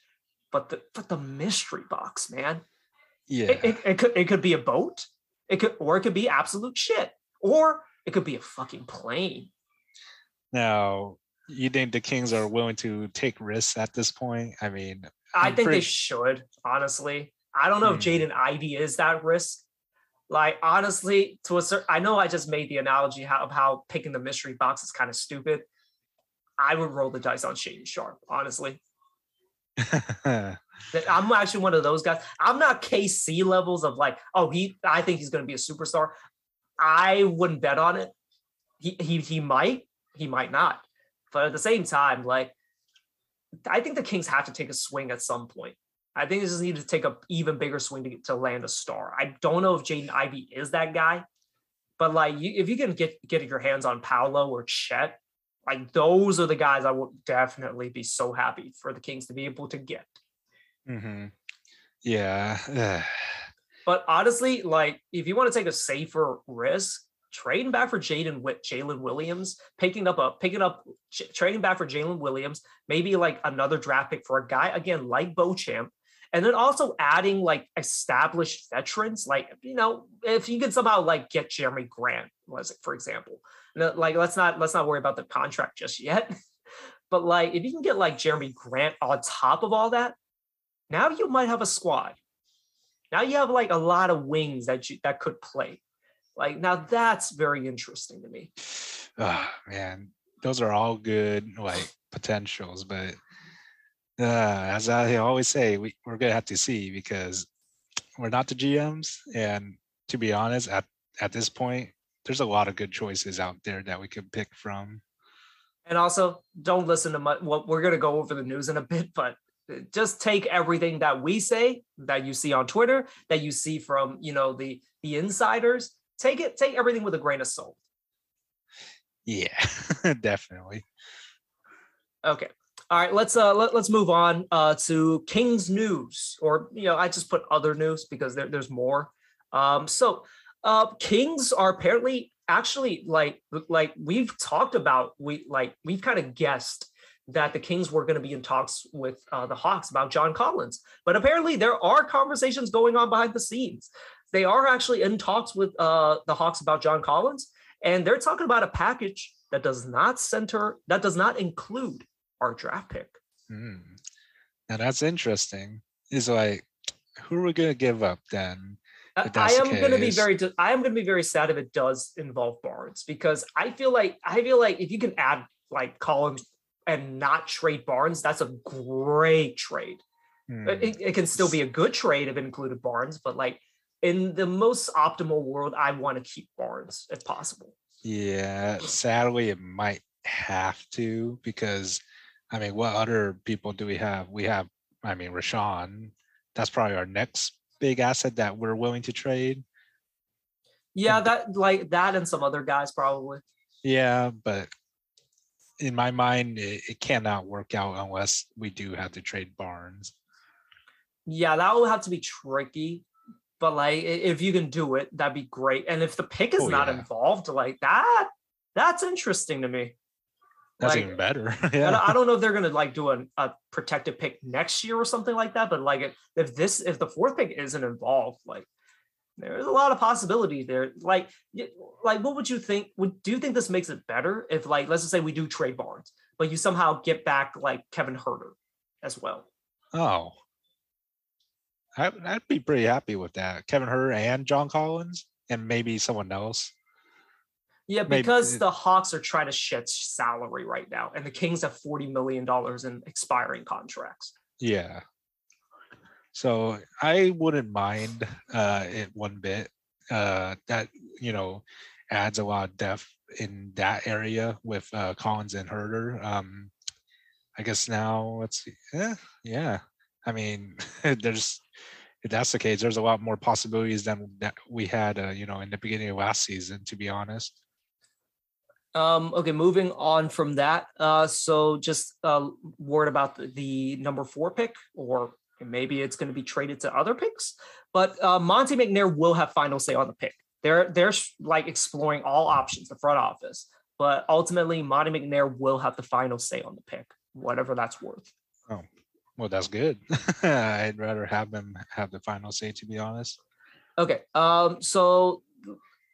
but the but the mystery box, man, yeah. it, it, it could it could be a boat, it could or it could be absolute shit, or it could be a fucking plane. now, you think the Kings are willing to take risks at this point? I mean, I I'm think they should honestly. I don't know if Hmm. Jaden Ivey is that risk. Like honestly, to a certain, I know I just made the analogy how, of how picking the mystery box is kind of stupid. I would roll the dice on Shane Sharp, honestly. I'm actually one of those guys. I'm not KC levels of like, oh, he I think he's gonna be a superstar. I wouldn't bet on it. He he he might, he might not. But at the same time, like I think the Kings have to take a swing at some point. I think they just need to take a even bigger swing to get to land a star. I don't know if Jaden Ivey is that guy, but like you, if you can get get your hands on Paolo or Chet, like those are the guys I would definitely be so happy for the Kings to be able to get. hmm Yeah. But honestly, like if you want to take a safer risk, trading back for Jaden Jalen Williams, picking up a picking up trading back for Jalen Williams, maybe like another draft pick for a guy again like Beauchamp, and then also adding like established veterans, like you know, if you can somehow like get Jerami Grant, was it for example, like let's not let's not worry about the contract just yet. But like if you can get like Jerami Grant on top of all that, now you might have a squad. Now you have like a lot of wings that you that could play. Like now that's very interesting to me. Oh, man, those are all good like potentials, but uh, as I always say, we, we're gonna have to see because we're not the GMs, and to be honest, at at this point, there's a lot of good choices out there that we could pick from. And also, don't listen to my well, we're gonna go over the news in a bit, but uh, just take everything that we say, that you see on Twitter, that you see from you know the the insiders. Take it, take everything with a grain of salt. Yeah, definitely. Okay. All right, let's uh let, let's move on uh to King's news or you know I just put other news because there, there's more. Um so uh Kings are apparently actually like like we've talked about we like we've kind of guessed that the Kings were going to be in talks with uh, the Hawks about John Collins, but apparently there are conversations going on behind the scenes. They are actually in talks with uh, the Hawks about John Collins, and they're talking about a package that does not center that does not include our draft pick. Mm. Now that's interesting. Is like, who are we gonna give up then? I, If I that's the am going to be very I am going to be very sad if it does involve Barnes because I feel like I feel like if you can add like Collins and not trade Barnes, that's a great trade. Hmm. It, it can still be a good trade if it included Barnes, but like in the most optimal world, I want to keep Barnes if possible. Yeah, sadly, it might have to because I mean, what other people do we have? We have, I mean, Rashawn. That's probably our next big asset that we're willing to trade. Yeah, that like that and some other guys probably. Yeah, but in my mind, it, it cannot work out unless we do have to trade Barnes. Yeah, that will have to be tricky. But like, if you can do it, that'd be great. And if the pick is Oh, not yeah. involved, like that, that's interesting to me. That's Like, even better. I, yeah. don't, I don't know if they're gonna like do a, a protected pick next year or something like that. But like, if, if this, if the fourth pick isn't involved, like, there's a lot of possibility there. Like, like, what would you think? Would do you think this makes it better if, like, let's just say we do trade Barnes, but you somehow get back like Kevin Huerter as well? Oh. I, I'd be pretty happy with that. Kevin Huerter and John Collins, and maybe someone else. Yeah, Maybe- because the Hawks are trying to shed salary right now, and the Kings have forty million dollars in expiring contracts. Yeah. So I wouldn't mind uh, it one bit. Uh, that you know adds a lot of depth in that area with uh, Collins and Huerter. Um, I guess now let's see. Yeah, yeah. I mean, there's if that's the case, there's a lot more possibilities than we had, uh, you know, in the beginning of last season. To be honest. Um, okay, moving on from that. Uh, so just a word about the, the number four pick, or maybe it's going to be traded to other picks. But uh, Monte McNair will have final say on the pick. They're they're like exploring all options, the front office. But ultimately, Monte McNair will have the final say on the pick, whatever that's worth. Well, that's good. I'd rather have them have the final say, to be honest. Okay. Um. So,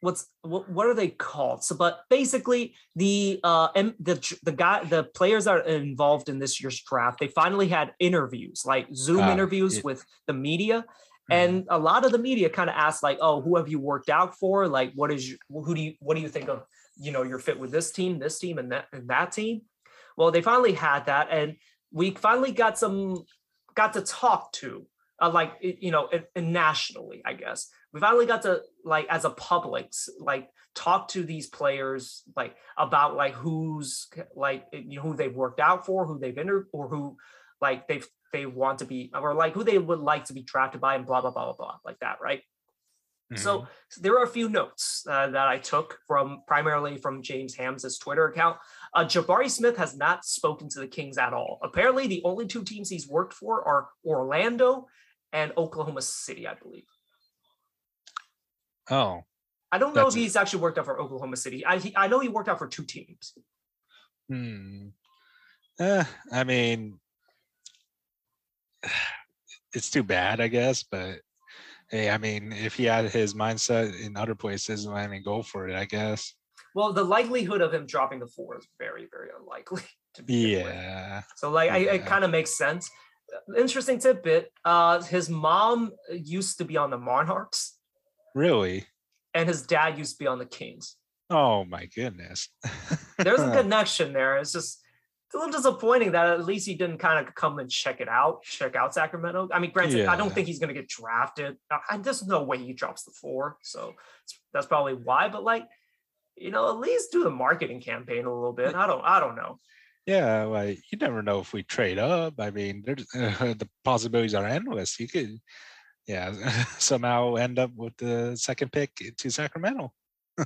what's what? What are they called? So, but basically, the uh, and the the guy, the players that are involved in this year's draft, they finally had interviews, like Zoom Ah, interviews it- with the media, Mhm. and a lot of the media kind of asked, like, "Oh, who have you worked out for? Like, what is you, who do you what do you think of? You know, your fit with this team, this team, and that and that team." Well, they finally had that, and we finally got some got to talk to uh, like you know nationally i guess. We finally got to like as a public like talk to these players like about like who's like you know who they've worked out for who they've entered or who like they've they want to be or like who they would like to be drafted by and blah blah blah blah blah like that right so Mhm. there are a few notes uh, that I took from primarily from James Hams's Twitter account. Uh, Jabari Smith has not spoken to the Kings at all. Apparently, the only two teams he's worked for are Orlando and Oklahoma City, I believe. oh, I don't know if he's actually worked out for Oklahoma City. I he, I know he worked out for two teams. Hmm. Eh, I mean, it's too bad, I guess. But hey, I mean, if he had his mindset in other places, I mean, go for it, I guess. Well, the likelihood of him dropping the four is very, very unlikely. To with. Yeah. So like I, it kind of makes sense. Interesting tidbit. Uh, his mom used to be on the Monarchs, Really? and his dad used to be on the Kings. Oh my goodness. There's a connection there. It's just it's a little disappointing that at least he didn't kind of come and check it out, check out Sacramento. I mean, granted, I don't think he's going to get drafted. I, there's no way he drops the four, so that's probably why. But like, you know, at least do the marketing campaign a little bit. I don't, I don't know. Yeah, like you never know if we trade up. I mean, there's the possibilities are endless. You could, yeah, somehow end up with the second pick to Sacramento.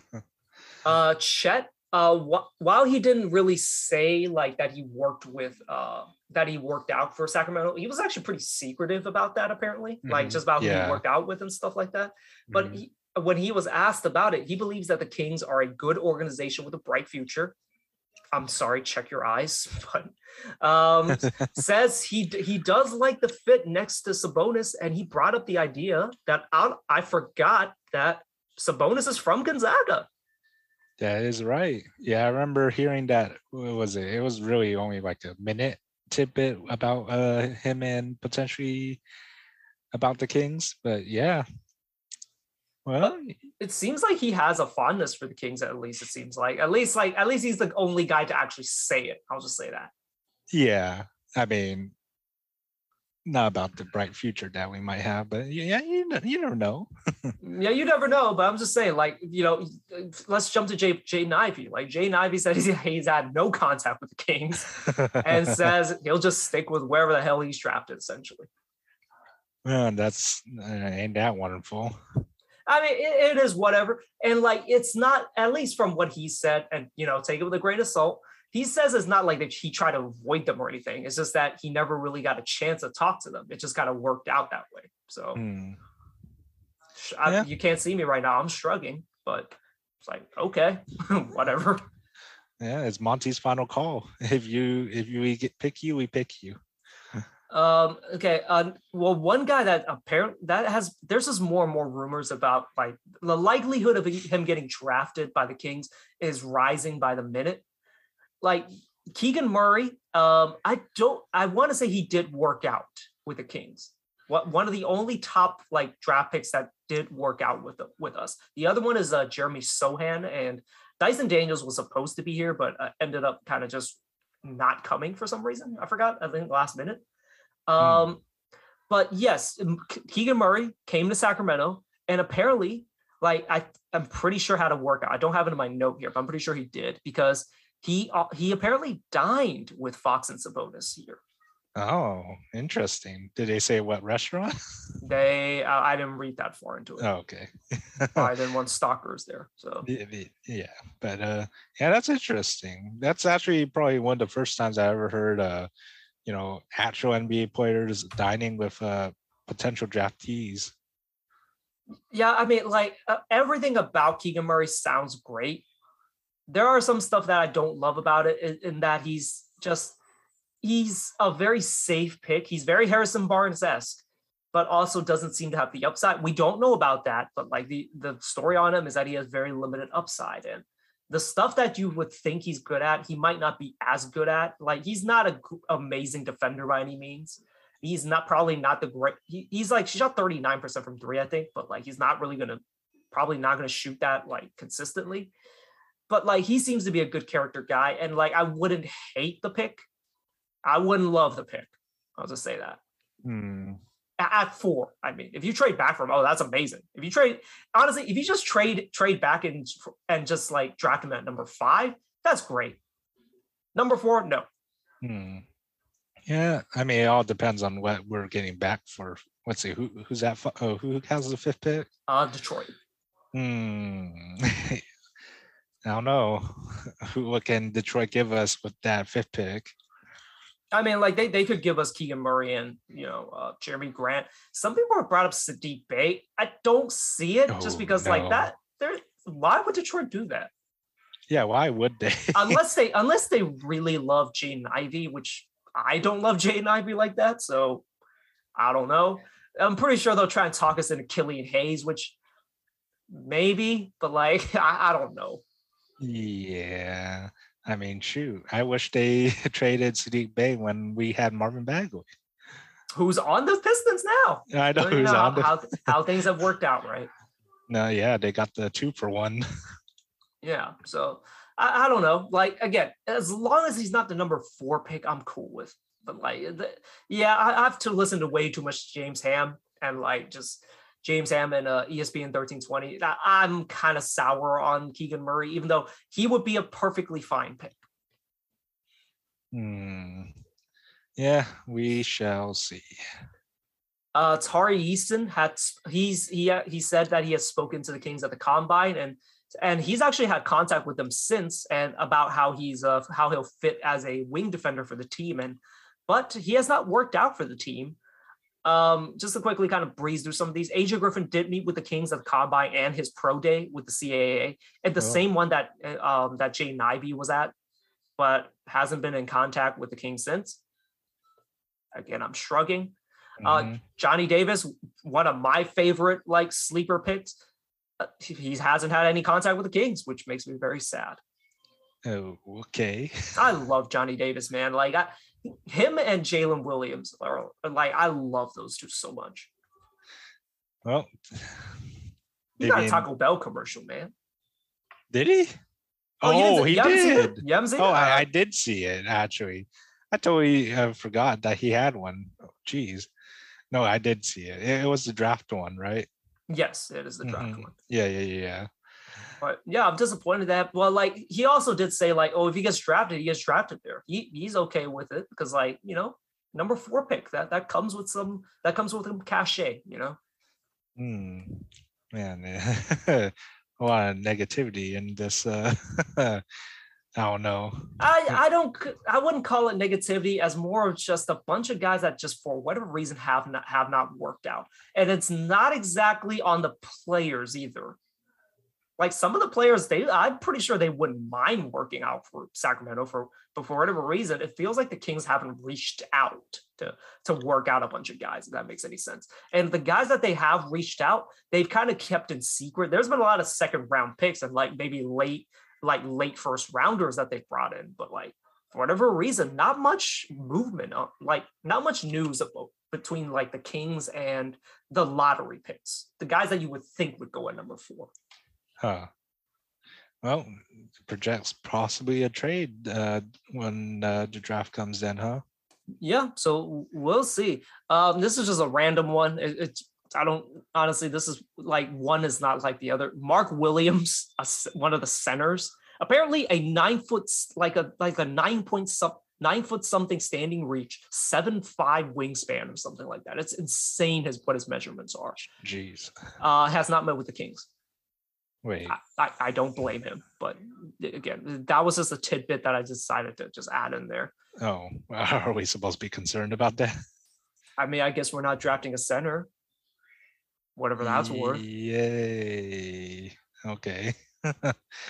Uh, Chet, uh, wh- while he didn't really say like that he worked with, uh, that he worked out for Sacramento, he was actually pretty secretive about that. Apparently, like Mhm. just about who he worked out with and stuff like that. But Mhm. he, when he was asked about it, he believes that the Kings are a good organization with a bright future. I'm sorry, check your eyes, but um, says he he does like the fit next to Sabonis, and he brought up the idea that I, I forgot that Sabonis is from Gonzaga. That is right. Yeah, I remember hearing that. What was it? It was really only like a minute tidbit about uh him and potentially about the Kings. But yeah. Well, it seems like he has a fondness for the Kings. At least it seems like at least like at least he's the only guy to actually say it. I'll just say that. yeah. I mean, not about the bright future that we might have, but yeah, you you never know. Yeah, you never know, but I'm just saying, like, you know, let's jump to Jay Jaden Ivey. Like Jaden Ivey said he's, he's had no contact with the Kings and says he'll just stick with wherever the hell he's drafted, essentially. Man, that's uh, ain't that wonderful. I mean, it, it is whatever. And like, it's not, at least from what he said, and, you know, take it with a grain of salt. He says it's not like that he tried to avoid them or anything. It's just that he never really got a chance to talk to them. It just kind of worked out that way. So sh- I- Yeah. you can't see me right now. I'm shrugging, but it's like, okay, whatever. Yeah, it's Monty's final call. If you if you we get pick you, we pick you. Um, okay. Uh, well, one guy that apparently that has there's just more and more rumors about like the likelihood of him getting drafted by the Kings is rising by the minute. Like Keegan Murray, um, I don't I want to say he did work out with the Kings. What one of the only top like draft picks that did work out with the, with us. The other one is uh, Jeremy Sochan and Dyson Daniels was supposed to be here, but uh, ended up kind of just not coming for some reason. I forgot. I think last minute. Um, but yes, Keegan Murray came to Sacramento, and apparently, like I, I'm pretty sure how to work out. I don't have it in my note here, but I'm pretty sure he did because he uh, he apparently dined with Fox and Sabonis here. Oh, interesting. Did they say what restaurant? They, uh, I didn't read that far into it. Oh, okay. I didn't want stalkers there. So Yeah, but uh yeah, that's interesting. That's actually probably one of the first times I ever heard uh you know actual NBA players dining with uh potential draftees. yeah, I mean, like uh, everything about Keegan Murray sounds great. There are some stuff that I don't love about it, in, in that he's just he's a very safe pick. He's very Harrison Barnes esque, but also doesn't seem to have the upside. We don't know about that, but like the the story on him is that he has very limited upside, and the stuff that you would think he's good at, he might not be as good at. Like he's not a g- amazing defender by any means. He's not probably not the great. He, he's like shot thirty nine percent from three, I think, but like he's not really gonna probably not gonna shoot that like consistently. But like he seems to be a good character guy, and like I wouldn't hate the pick. I wouldn't love the pick. I'll just say that Hmm. At four. I mean, if you trade back from, oh, that's amazing. If you trade, honestly, if you just trade trade back and and just like draft him at number five, that's great. Number four, no. Hmm. Yeah, I mean, it all depends on what we're getting back for. Let's see, who who's that? Oh, who has the fifth pick? Uh, Detroit. Hmm. I don't know. Who what can Detroit give us with that fifth pick? I mean, like they, they could give us Keegan Murray and you know uh, Jerami Grant. Some people have brought up Saddiq Bey. I don't see it just Oh, because like that. There, why would Detroit do that? Yeah, why would they? unless they unless they really love Jaden Ivey, which I don't love Jaden Ivey like that. So I don't know. I'm pretty sure they'll try and talk us into Killian Hayes, which maybe, but like I, I don't know. Yeah. I mean, shoot. I wish they traded Saddiq Bey when we had Marvin Bagley. Who's on the Pistons now? I know So who's know on the. how, how things have worked out, right? No, yeah, they got the two for one. Yeah. So I, I don't know. Like again, as long as he's not the number four pick, I'm cool with. But like, the, yeah, I, I have to listen to way too much James Ham and like just James Ham and uh, ESPN 1320. I, I'm kind of sour on Keegan Murray, even though he would be a perfectly fine pick. Hmm. Yeah, we shall see. Uh, Tari Eason had he's he he said that he has spoken to the Kings at the combine and and he's actually had contact with them since and about how he's uh how he'll fit as a wing defender for the team and but he has not worked out for the team. Um, just to quickly kind of breeze through some of these, AJ Griffin did meet with the Kings at the combine and his pro day with the CAA at the Oh. same one that uh, um that Jay Ivey was at, but hasn't been in contact with the Kings since. Again, I'm shrugging. Uh, Mhm. Johnny Davis, one of my favorite like sleeper picks. uh, He he hasn't had any contact with the Kings, which makes me very sad. oh, okay. I love Johnny Davis, man. Like I, him and Jalen Williams are are like I love those two so much. Well, You got a Taco Bell commercial, man. did he? Oh, didn't- he you haven't seen it? did. Oh. I, I Uh, did see it actually. I totally uh, forgot that he had one. Oh, geez. no, I did see it. It, was the draft one, right? Yes, it is the draft Mhm. one. Yeah, yeah, yeah. But yeah, I'm disappointed that. Well, like he also did say like, oh, if he gets drafted, he gets drafted there. He he's okay with it because like you know, number four pick that that comes with some that comes with some cachet. You know. Hmm. Man, a lot of negativity in this. Uh, I don't know. I I don't I wouldn't call it negativity as more of just a bunch of guys that just for whatever reason have not have not worked out, and it's not exactly on the players either. Like some of the players, they I'm pretty sure they wouldn't mind working out for Sacramento for but for whatever reason, it feels like the Kings haven't reached out to to work out a bunch of guys. If that makes any sense. And the guys that they have reached out, they've kind of kept in secret. There's been a lot of second round picks and like maybe late like late first rounders that they've brought in, but like for whatever reason, not much movement, uh, like not much news about between like the Kings and the lottery picks, the guys that you would think would go at number four. Huh. Well, projects possibly a trade uh, when uh, the draft comes in, huh? Yeah, so we'll see. Um, this is just a random one. It, it's I don't honestly. This is like one is not like the other. Mark Williams, a one of the centers, apparently a nine foot, like a like a nine point some nine foot something standing reach, seven five wingspan or something like that. It's insane his what his measurements are. Jeez. Uh, has not met with the Kings. Wait. I, I, I don't blame him, but again, that was just a tidbit that I decided to just add in there. Oh, are we supposed to be concerned about that? I mean, I guess we're not drafting a center, whatever that's worth. Yay. Okay.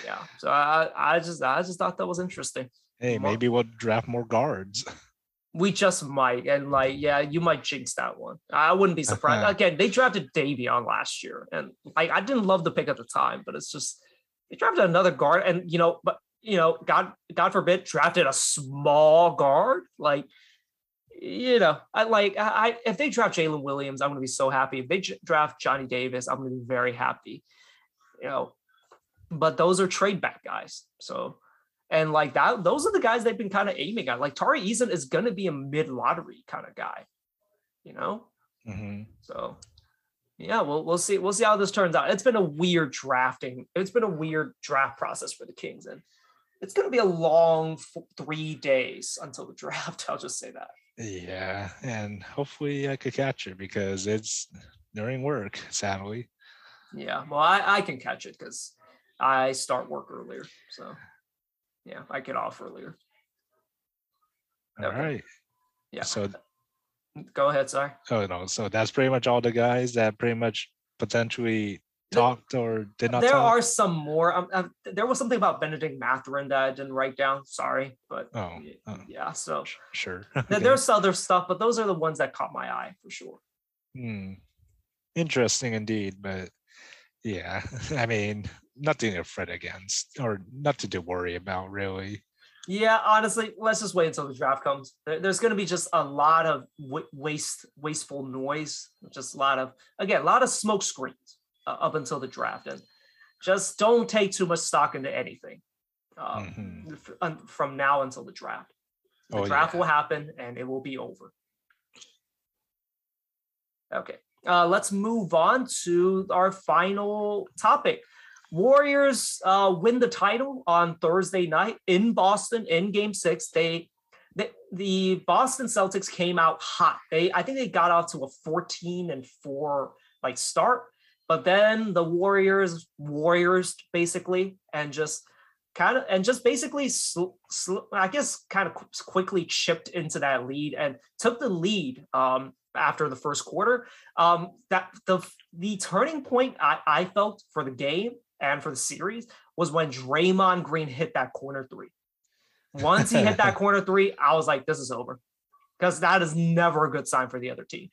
Yeah. So I, I just, I just thought that was interesting. Hey, maybe we'll draft more guards. We just might, and like, yeah, you might jinx that one. I wouldn't be surprised. Again, they drafted Davion last year, and like, I didn't love the pick at the time, but it's just they drafted another guard, and you know, but you know, God, God forbid, drafted a small guard, like. You know, I like I I- if they draft Jalen Williams, I'm gonna be so happy. If they draft Johnny Davis, I'm gonna be very happy. You know, but those are trade back guys. So, and like that, those are the guys they've been kind of aiming at. Like Tari Eason is going to be a mid lottery kind of guy, you know? Mhm. So, yeah, we'll, we'll see. We'll see how this turns out. It's been a weird drafting. It's been a weird draft process for the Kings. And it's going to be a long f- three days until the draft. I'll just say that. Yeah, and hopefully I could catch it because it's during work, sadly. Yeah. Well, I, I can catch it because I start work earlier. So, yeah, I get off earlier. All Okay. right. Yeah. So, Go ahead. Sorry. oh no, so that's pretty much all the guys that pretty much potentially talked or did not there talk. are some more. Um, um, there was something about Bennedict Mathurin that I didn't write down. Sorry, but Oh, oh. yeah. So Sure. Okay. there's other stuff, but those are the ones that caught my eye for sure. Hmm. Interesting indeed, but yeah, I mean, nothing to fret against or nothing to worry about, really. Yeah, honestly, let's just wait until the draft comes. There's going to be just a lot of waste, wasteful noise. Just a lot of, again, a lot of smoke screens uh, up until the draft, and just don't take too much stock into anything Mhm. f- from now until the draft. The Oh, draft yeah. will happen, and it will be over. Okay, uh, let's move on to our final topic. Warriors uh, win the title on Thursday night in Boston in Game Six. They, the, the Boston Celtics came out hot. They, I think they got out to a 14 and four like start, but then the Warriors, Warriors basically, and just kind of and just basically sl- sl- i guess kind of qu- quickly chipped into that lead and took the lead um after the first quarter um that the the turning point i i felt for the game and for the series was when Draymond Green hit that corner three once he hit that corner three i was like this is over because that is never a good sign for the other team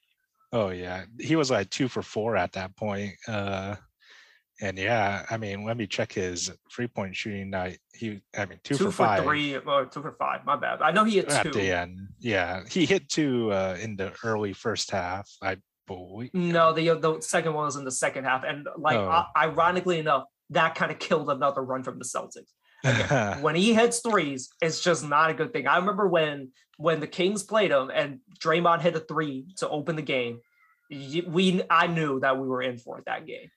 Oh yeah, he was like two for four at that point. Uh, and yeah, I mean, let me check his three point shooting night. He, I mean, two, two, for, for, five three or two for five my bad i know he hit at two the end. Yeah, he hit two uh, in the early first half. I believe. No, the the second one was in the second half, and like Oh. i- ironically enough, that kind of killed another run from the Celtics. When he hits threes, it's just not a good thing. I remember when when the Kings played him and Draymond hit a three to open the game, we I knew that we were in for it that game.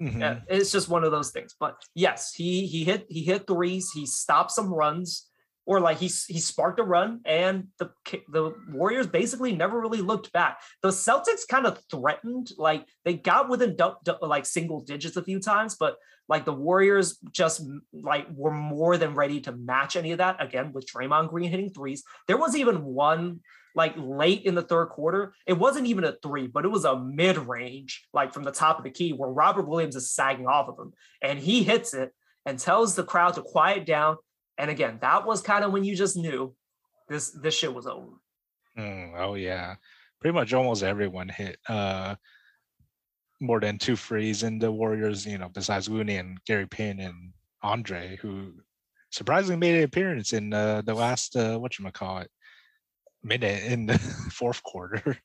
Mhm. Yeah, it's just one of those things. But yes, he he hit he hit threes. He stopped some runs, or like he he sparked a run, and the the Warriors basically never really looked back. The Celtics kind of threatened, like they got within dou- dou- like single digits a few times, but like the Warriors just like were more than ready to match any of that. Again, with Draymond Green hitting threes, there was even one like late in the third quarter. It wasn't even a three, but it was a mid range, like from the top of the key, where Robert Williams is sagging off of him, and he hits it and tells the crowd to quiet down. And again, that was kind of when you just knew this this shit was over. Mm, oh yeah, pretty much almost everyone hit uh more than two frees in the Warriors. You know, besides Looney and Gary Payne and Andre, who surprisingly made an appearance in uh, the last uh, what you call it minute in the fourth quarter.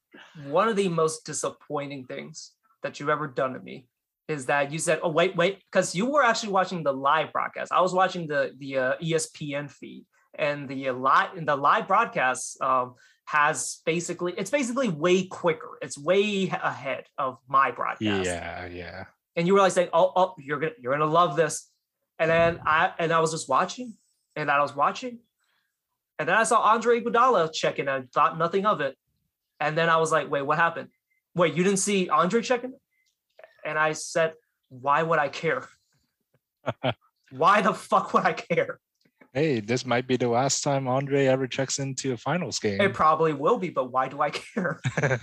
One of the most disappointing things that you've ever done to me is that you said, "Oh wait, wait," because you were actually watching the live broadcast. I was watching the the uh, ESPN feed, and the uh, live the live broadcast um, has basically it's basically way quicker. It's way ahead of my broadcast. yeah, yeah. and you were like saying, "Oh, oh, you're gonna you're gonna love this," and then I and I was just watching, and I was watching, and then I saw Andre Iguodala checking. and I thought nothing of it, and then I was like, "Wait, what happened? Wait, you didn't see Andre checking?" And I said, "Why would I care? Why the fuck would I care? Hey, this might be the last time Andre ever checks into a finals game. It probably will be, but why do I care?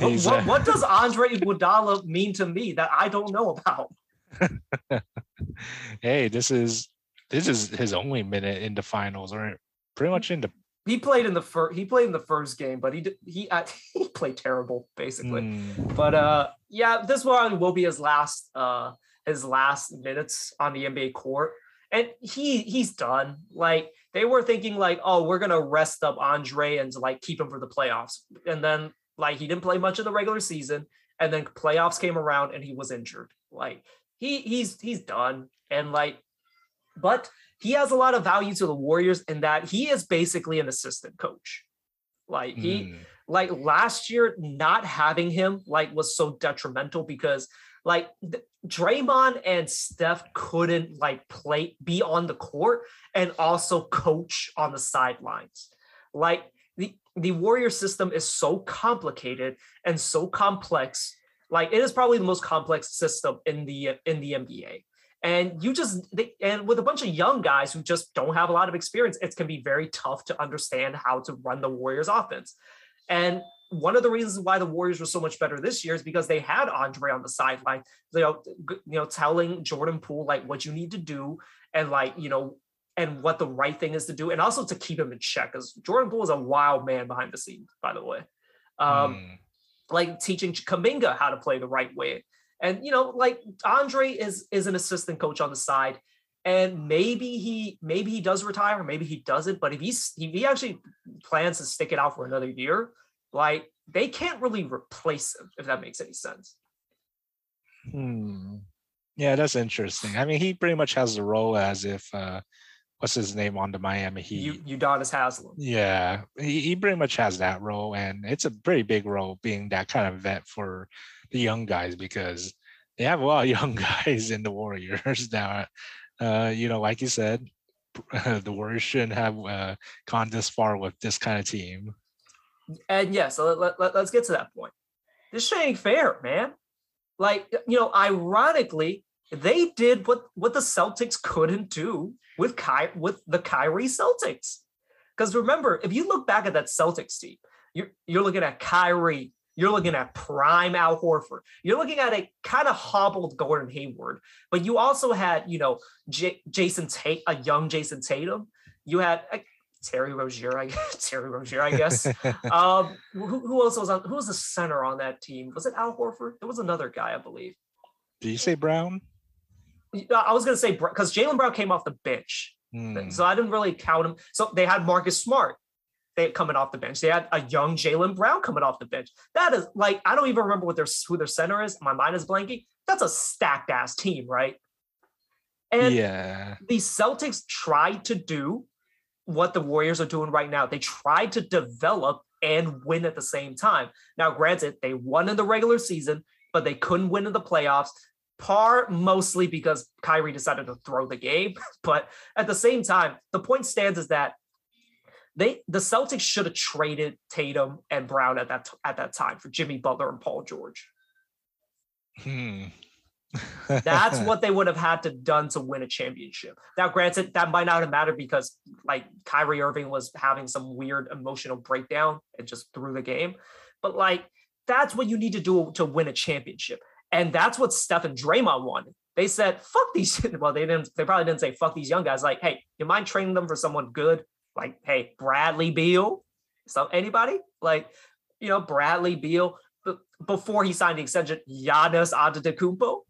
What, what, uh, what does Andre Iguodala mean to me that I don't know about?" hey, this is this is his only minute in the finals, or pretty much in the He played in the first. He played in the first game, but he did, he uh, he played terrible basically. Mm, But uh, yeah, this one will be his last uh his last minutes on the NBA court, and he he's done. Like they were thinking like, oh, we're gonna rest up Andre and like keep him for the playoffs, and then like he didn't play much of the regular season, and then playoffs came around and he was injured. Like he he's he's done, and like, but he has a lot of value to the Warriors in that he is basically an assistant coach. Like he mm, like last year not having him like was so detrimental because like th- Draymond and Steph couldn't like play be on the court and also coach on the sidelines. Like the the Warrior system is so complicated and so complex. Like it is probably the most complex system in the in the NBA. And you just they, and with a bunch of young guys who just don't have a lot of experience, it can be very tough to understand how to run the Warriors offense. And one of the reasons why the Warriors were so much better this year is because they had Andre on the sideline, you know, you know, telling Jordan Poole like what you need to do and like, you know, and what the right thing is to do, and also to keep him in check. Because Jordan Poole is a wild man behind the scenes, by the way. Um, mm. like teaching Kuminga how to play the right way. And you know, like Andre is is an assistant coach on the side, and maybe he maybe he does retire, maybe he doesn't. But if he's if he actually plans to stick it out for another year, like they can't really replace him if that makes any sense. Hmm. Yeah, that's interesting. I mean, he pretty much has the role as if uh what's his name on the Miami Heat. You Udonis Haslem. Yeah, he, he pretty much has that role, and it's a pretty big role being that kind of vet for the young guys because they have a lot of young guys in the Warriors now. uh, you know, like you said, the Warriors shouldn't have uh, gone this far with this kind of team. And yeah, so let, let, let's get to that point. This shit ain't fair, man. Like, you know, ironically, they did what what the Celtics couldn't do with Ky with the Kyrie Celtics. Because remember, if you look back at that Celtics team, you're you're looking at Kyrie, you're looking at prime Al Horford, you're looking at a kind of hobbled Gordon Hayward, but you also had, you know, J- Jason Tate, a young Jayson Tatum. You had uh, Terry Rozier, I guess. Terry Rozier, I guess. um, who, who else was on? Who was the center on that team? Was it Al Horford? There was another guy, I believe. Did you say Brown? I was gonna say because Jaylen Brown came off the bench, Hmm. so I didn't really count him. So they had Marcus Smart, they coming off the bench. They had a young Jaylen Brown coming off the bench. That is like I don't even remember what their who their center is. My mind is blanking. That's a stacked ass team, right? And yeah. the Celtics tried to do what the Warriors are doing right now. They tried to develop and win at the same time. Now, granted, they won in the regular season, but they couldn't win in the playoffs. Part mostly because Kyrie decided to throw the game, but at the same time, the point stands is that they the Celtics should have traded Tatum and Brown at that at that time for Jimmy Butler and Paul George. Hmm. That's what they would have had to done to win a championship. Now, granted, that might not have mattered because like Kyrie Irving was having some weird emotional breakdown and just threw the game. But like that's what you need to do to win a championship. And that's what Steph and Draymond wanted. They said, fuck these. Well, they didn't, they probably didn't say fuck these young guys. Like, hey, you mind training them for someone good? Like, hey, Bradley Beal. So anybody? Like, you know, Bradley Beal. Before he signed the extension, Giannis Antetokounmpo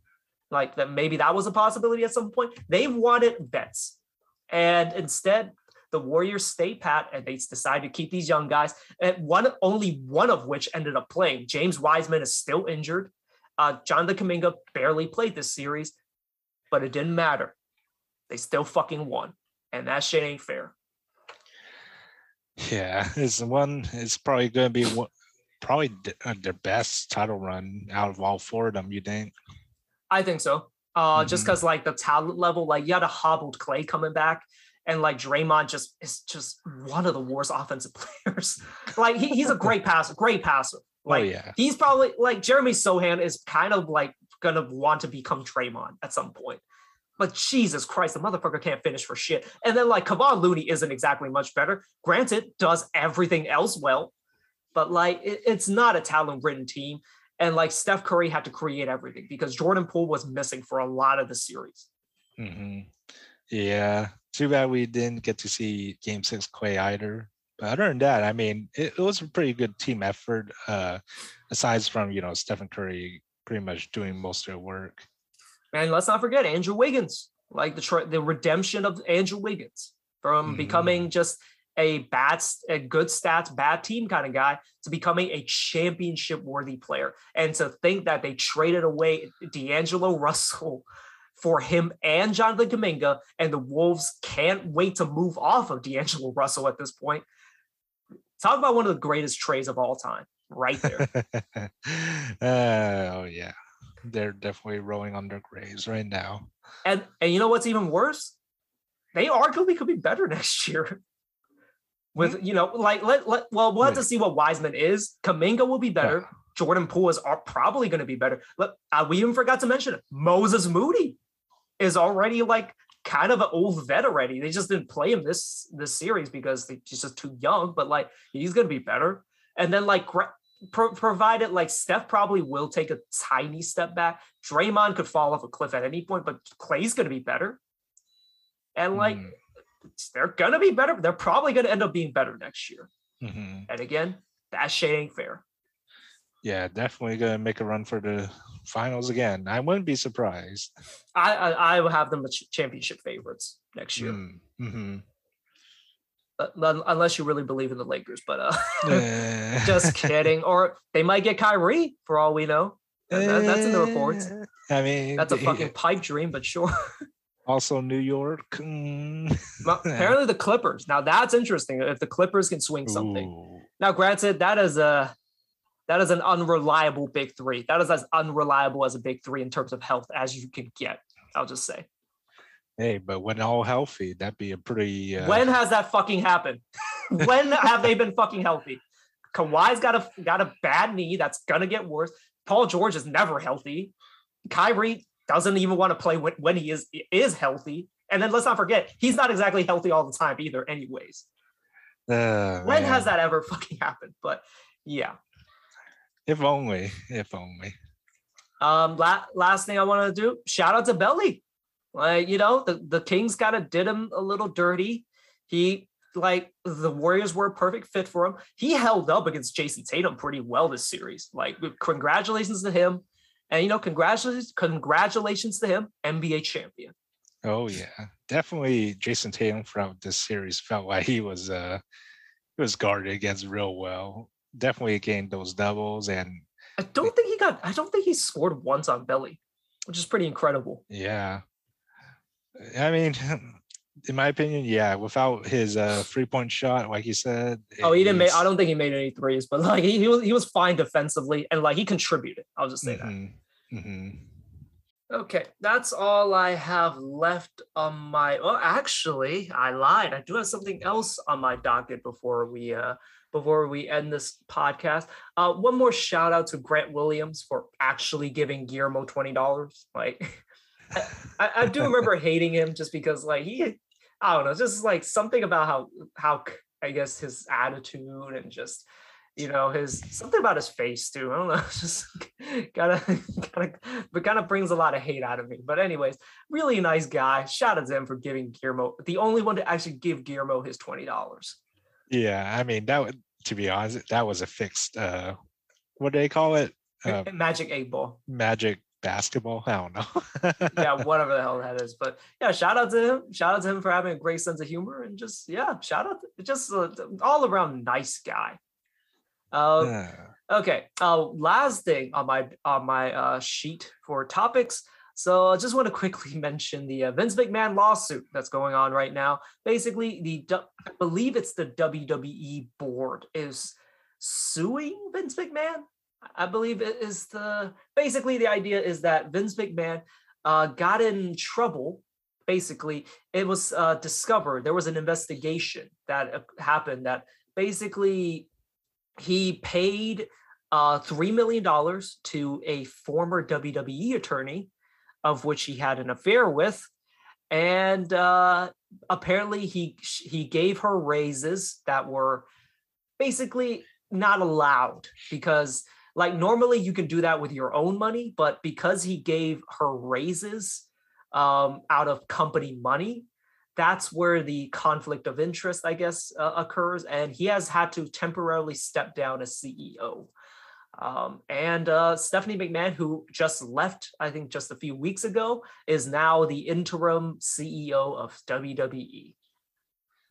like that maybe that was a possibility at some point. They wanted vets. And instead, the Warriors stay pat and they decide to keep these young guys. And one only one of which ended up playing. James Wiseman is still injured. Uh, Jonathan Kuminga barely played this series, but it didn't matter. They still fucking won. And that shit ain't fair. Yeah, it's one. It's probably going to be one, probably uh, their best title run out of all four of them. You think? I think so. Uh, mm-hmm. just because like the talent level, like you had a hobbled Clay coming back, and like Draymond just is just one of the worst offensive players. like he, he's a great passer, great passer. Oh, like oh, yeah. he's probably like Jeremy Sochan is kind of like gonna want to become Draymond at some point. But Jesus Christ, the motherfucker can't finish for shit. And then like Kevon Looney isn't exactly much better. Granted, does everything else well, but like it, it's not a talent-ridden team. And like Steph Curry had to create everything because Jordan Poole was missing for a lot of the series. Mm-hmm. Yeah. Too bad we didn't get to see game six Clay either. But other than that, I mean, it, it was a pretty good team effort, uh, aside from, you know, Stephen Curry pretty much doing most of the work. And let's not forget Andrew Wiggins, like the the redemption of Andrew Wiggins from mm-hmm. becoming just a bad, a good stats, bad team kind of guy to becoming a championship worthy player. And to think that they traded away D'Angelo Russell for him and Jonathan Kuminga, and the Wolves can't wait to move off of D'Angelo Russell at this point. Talk about one of the greatest trades of all time, right there. uh, oh yeah, they're definitely rolling on their graves right now. And and you know what's even worse? They arguably could be better next year with you know like let, let well we'll have to see what Wiseman is. Kuminga will be better. Yeah. Jordan Poole is are probably going to be better. Let, uh, we even forgot to mention it. Moses Moody is already like kind of an old vet already. They just didn't play him this this series because he's just too young. But like he's going to be better. And then like pro- provided like Steph probably will take a tiny step back. Draymond could fall off a cliff at any point, but Clay's going to be better. And like. Mm they're gonna be better. They're probably gonna end up being better next year. Mm-hmm. And again, that shit ain't fair. Yeah, definitely gonna make a run for the finals again. I wouldn't be surprised. I I, I will have them as championship favorites next year. Mm, mm-hmm. Uh, unless you really believe in the Lakers, but uh, just kidding. Or they might get Kyrie for all we know. That, that's in the reports. I mean, that's a fucking pipe dream, but sure. Also, New York. Mm. well, apparently, the Clippers. Now that's interesting. If the Clippers can swing something. Ooh. Now, granted, that is a that is an unreliable big three. That is as unreliable as a big three in terms of health as you can get. I'll just say. Hey, but when all healthy, that'd be a pretty. Uh... When has that fucking happened? when have they been fucking healthy? Kawhi's got a got a bad knee that's gonna get worse. Paul George is never healthy. Kyrie doesn't even want to play when, when he is is healthy. And then let's not forget, he's not exactly healthy all the time either, anyways. Uh, when man. has that ever fucking happened? But yeah. If only, if only. Um, la- last thing I want to do, shout out to Belly. Like, you know, the, the Kings kind of did him a little dirty. He like the Warriors were a perfect fit for him. He held up against Jayson Tatum pretty well this series. Like, congratulations to him. And you know, congratulations, congratulations to him, NBA champion. Oh yeah, definitely. Jayson Tatum throughout this series felt like he was uh he was guarded against real well. Definitely gained those doubles, and I don't think he got. I don't think he scored once on Belly, which is pretty incredible. Yeah, I mean, in my opinion, yeah, without his uh three point shot, like you said. Oh, he didn't make. I don't think he made any threes, but like he, he was he was fine defensively and like he contributed. I'll just say that. Mhm, mhm. Okay, that's all I have left on my. Well, actually, I lied. I do have something else on my docket before we uh before we end this podcast. Uh, one more shout out to Grant Williams for actually giving Guillermo twenty dollars. Like, I, I do remember hating him just because like he, I don't know, just like something about how how I guess his attitude and just you know his something about his face too. I don't know, it's just gotta kind of but kind of brings a lot of hate out of me. But anyways, really nice guy. Shout out to him for giving Guillermo the only one to actually give Guillermo his twenty dollars. Yeah, I mean that would to be honest, that was a fixed uh what do they call it? Uh, Magic eight ball. magic basketball. I don't know. yeah, whatever the hell that is. But yeah, shout out to him. Shout out to him for having a great sense of humor and just yeah, shout out to, just uh, all around nice guy. Uh, Yeah. okay. Uh, last thing on my on my uh, sheet for topics. So I just want to quickly mention the uh, Vince McMahon lawsuit that's going on right now. Basically, the I believe it's the WWE board is suing Vince McMahon. I believe it is the basically the idea is that Vince McMahon uh, got in trouble. Basically, it was uh, discovered there was an investigation that uh, happened that basically he paid uh, three million dollars to a former WWE attorney, of which he had an affair with, and uh, apparently he he gave her raises that were basically not allowed because like normally you can do that with your own money but because he gave her raises um, out of company money that's where the conflict of interest i guess uh, occurs and he has had to temporarily step down as ceo um, and uh, stephanie mcmahon who just left i think just a few weeks ago is now the interim ceo of wwe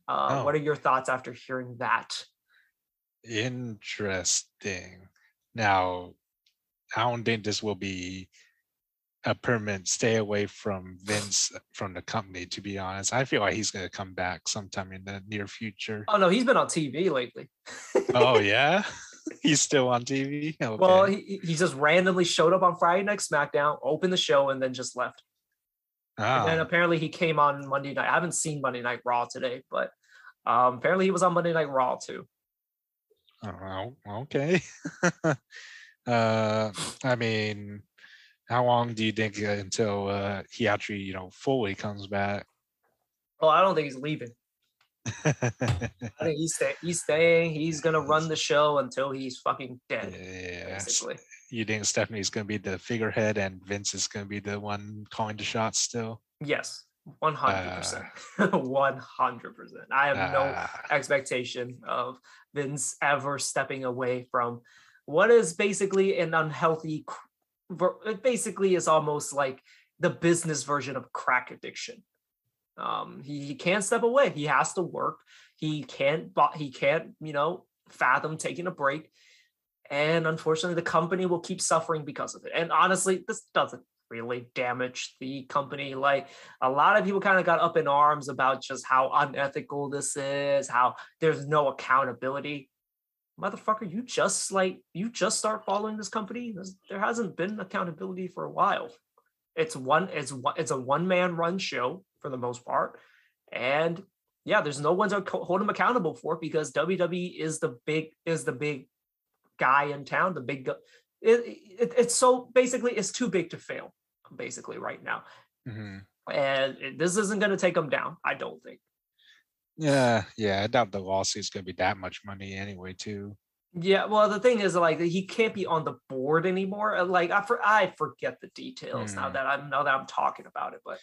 uh, what Oh. are your thoughts after hearing that Interesting. Now, I don't think this will be a permanent stay away from Vince uh, from the company. To be honest, I feel like he's going to come back sometime in the near future. oh no he's been on tv lately oh yeah, he's still on TV. Okay. Well, he, he just randomly showed up on Friday Night SmackDown, opened the show, and then just left. And then Ah, apparently he came on Monday night. I haven't seen Monday Night Raw today, but um, apparently he was on Monday Night Raw too. Oh, okay. uh, I mean, how long do you think uh, until uh, he actually, you know, fully comes back? Oh, I don't think he's leaving. I think he's stay, he's staying. He's gonna run the show until he's fucking dead. yeah. Basically, You think Stephanie's going to be the figurehead and Vince is going to be the one calling the shots still? yes, one hundred percent, one hundred percent. I have no Ah, expectation of Vince ever stepping away from. What is basically an unhealthy it basically is almost like the business version of crack addiction. Um he, he can't step away. He has to work. He can't but he can't you know fathom taking a break. And unfortunately the company will keep suffering because of it. And honestly this doesn't really damage the company. Like a lot of people kind of got up in arms about just how unethical this is how there's no accountability. Motherfucker you just like you just start following this company? There hasn't been accountability for a while. It's one it's one it's a one man run show for the most part. And yeah there's no one to hold him accountable for because wwe is the big is the big guy in town the big it, it, it's so basically it's too big to fail basically right now mhm. and this isn't going to take him down i don't think Yeah, yeah. I doubt the lawsuit's going to be that much money anyway, too. Yeah, well, the thing is, like, he can't be on the board anymore. Like, I for, I forget the details now Mm. that I'm now that I'm talking about it. But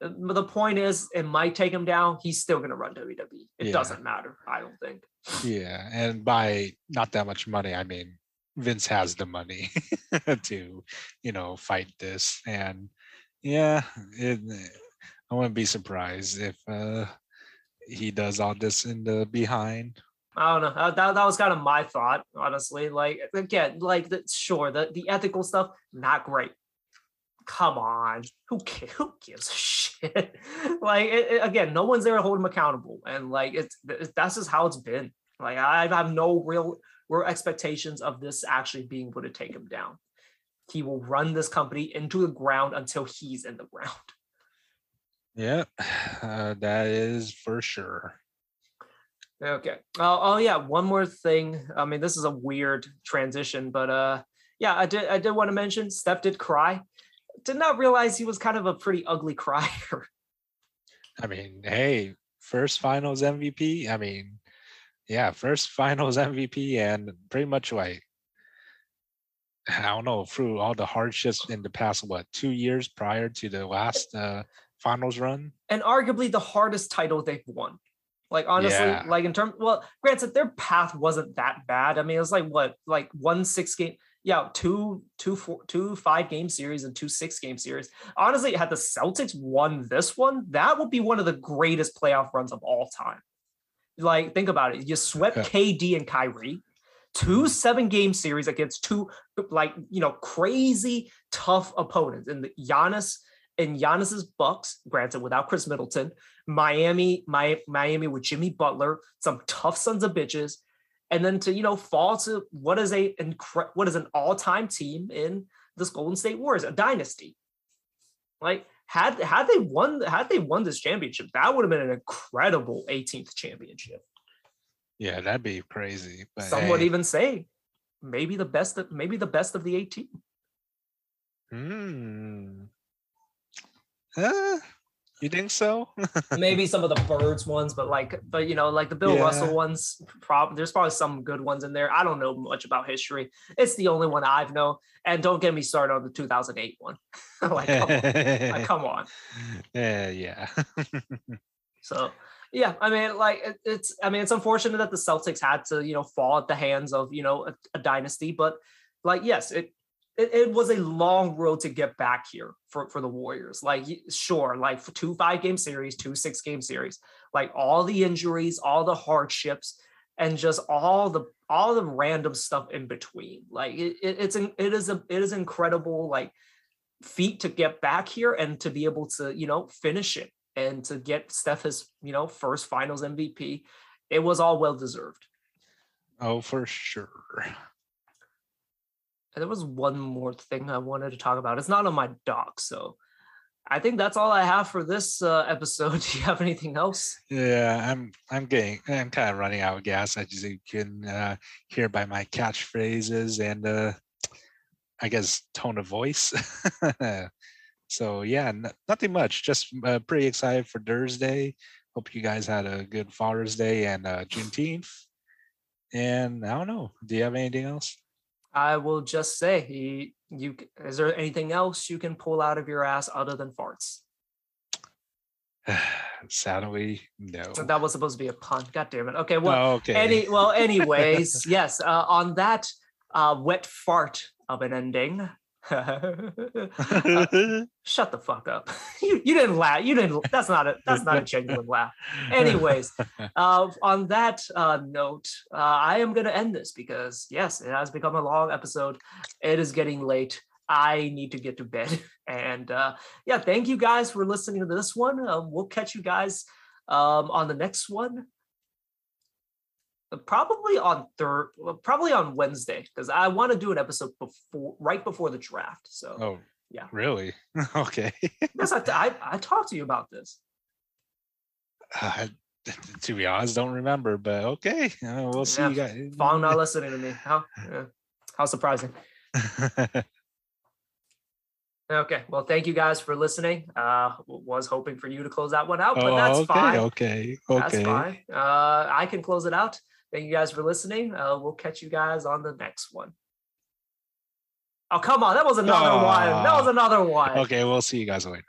uh, but the point is, it might take him down. He's still gonna run WWE. It Yeah. doesn't matter. I don't think. Yeah, and by not that much money, I mean Vince has the money to, you know, fight this. And yeah, it, I wouldn't be surprised if uh, he does all this in the behind. I don't know. Uh, That, that was kind of my thought, honestly. Like again, like the, sure, the the ethical stuff not great. Come on, who ca- who gives a shit? like it, it- again, no one's there to hold him accountable, and like it's it's- that's just how it's been. Like I have no real real expectations of this actually being able to take him down. He will run this company into the ground until he's in the ground. Yeah, uh, that is for sure. Okay. Oh, oh yeah. One more thing. I mean, this is a weird transition, but uh, yeah, I did. I did want to mention Steph did cry. Did not realize he was kind of a pretty ugly crier. I mean, hey, first finals MVP. I mean, yeah, first finals MVP, and pretty much like I don't know through all the hardships in the past what two years prior to the last uh, finals run. and arguably the hardest title they've won. Like honestly, Yeah. like in terms, well, granted, their path wasn't that bad. I mean, it was like what, like one six game, yeah, two, two, four, two five game series and two six game series. Honestly, had the Celtics won this one, that would be one of the greatest playoff runs of all time. Like, think about it. You swept Yeah. KD and Kyrie, two mm-hmm. seven game series against two like you know crazy tough opponents in the Giannis and Giannis's Bucks, granted without Khris Middleton, Miami, my Miami with Jimmy Butler, some tough sons of bitches, and then to you know fall to what is a what is an all time team in this Golden State Warriors, a dynasty. Like had had they won had they won this championship, that would have been an incredible 18th championship. Yeah, that'd be crazy. But Some would even say maybe the best of maybe the best of the 18. hmm. Uh, you think so? maybe some of the birds ones, but like, but you know, like the Bill Yeah. Russell ones, prob- there's probably some good ones in there. I don't know much about history. It's the only one I've known. And don't get me started on the 2008 one. like, come on. Like, come on. yeah, yeah. So yeah, I mean, like it, it's I mean, it's unfortunate that the Celtics had to, you know, fall at the hands of, you know, a, a dynasty, but like yes, it, it it was a long road to get back here for for the Warriors. Like sure, like two five game series, two six game series, like all the injuries, all the hardships and just all the all the random stuff in between. Like it, it it's an, it is a it is incredible like feat to get back here and to be able to, you know, finish it and to get Steph his, you know, first finals MVP. It was all well deserved. oh, for sure. There was one more thing I wanted to talk about. It's not on my doc, so I think that's all I have for this uh, episode. Do you have anything else? Yeah, I'm I'm getting I'm kind of running out of gas as you can uh, hear by my catchphrases and uh, I guess tone of voice. so yeah, n- nothing much. Just uh, pretty excited for Thursday. Hope you guys had a good Father's Day and uh, Juneteenth. And I don't know. Do you have anything else? I will just say, he, you is there anything else you can pull out of your ass other than farts? Sadly, no. That was supposed to be a pun. God damn it. Okay, well, Oh, okay. any well, anyways, yes. Uh, on that uh, wet fart of an ending. Uh, shut the fuck up. you you didn't laugh. You didn't. That's not a that's not a genuine laugh. Anyways, uh, on that uh, note, uh, I am gonna end this because yes, it has become a long episode. It is getting late. I need to get to bed. And uh, yeah, thank you guys for listening to this one. Uh, we'll catch you guys um, on the next one. Probably on third, probably on Wednesday, because I want to do an episode before, right before the draft. So oh, Yeah. Really? Okay. yes, I, I I talked to you about this. Uh, to be honest, don't remember, but okay. Uh, we'll see. Yeah, You guys. Fong not listening to me. How yeah. how surprising. Okay, well, thank you guys for listening. Uh, was hoping for you to close that one out, but oh, that's okay, fine. okay, Okay. That's fine. Uh, I can close it out. Thank you guys for listening. Uh, we'll catch you guys on the next one. Oh, come on. That was another one. That was another one. Okay, we'll see you guys later.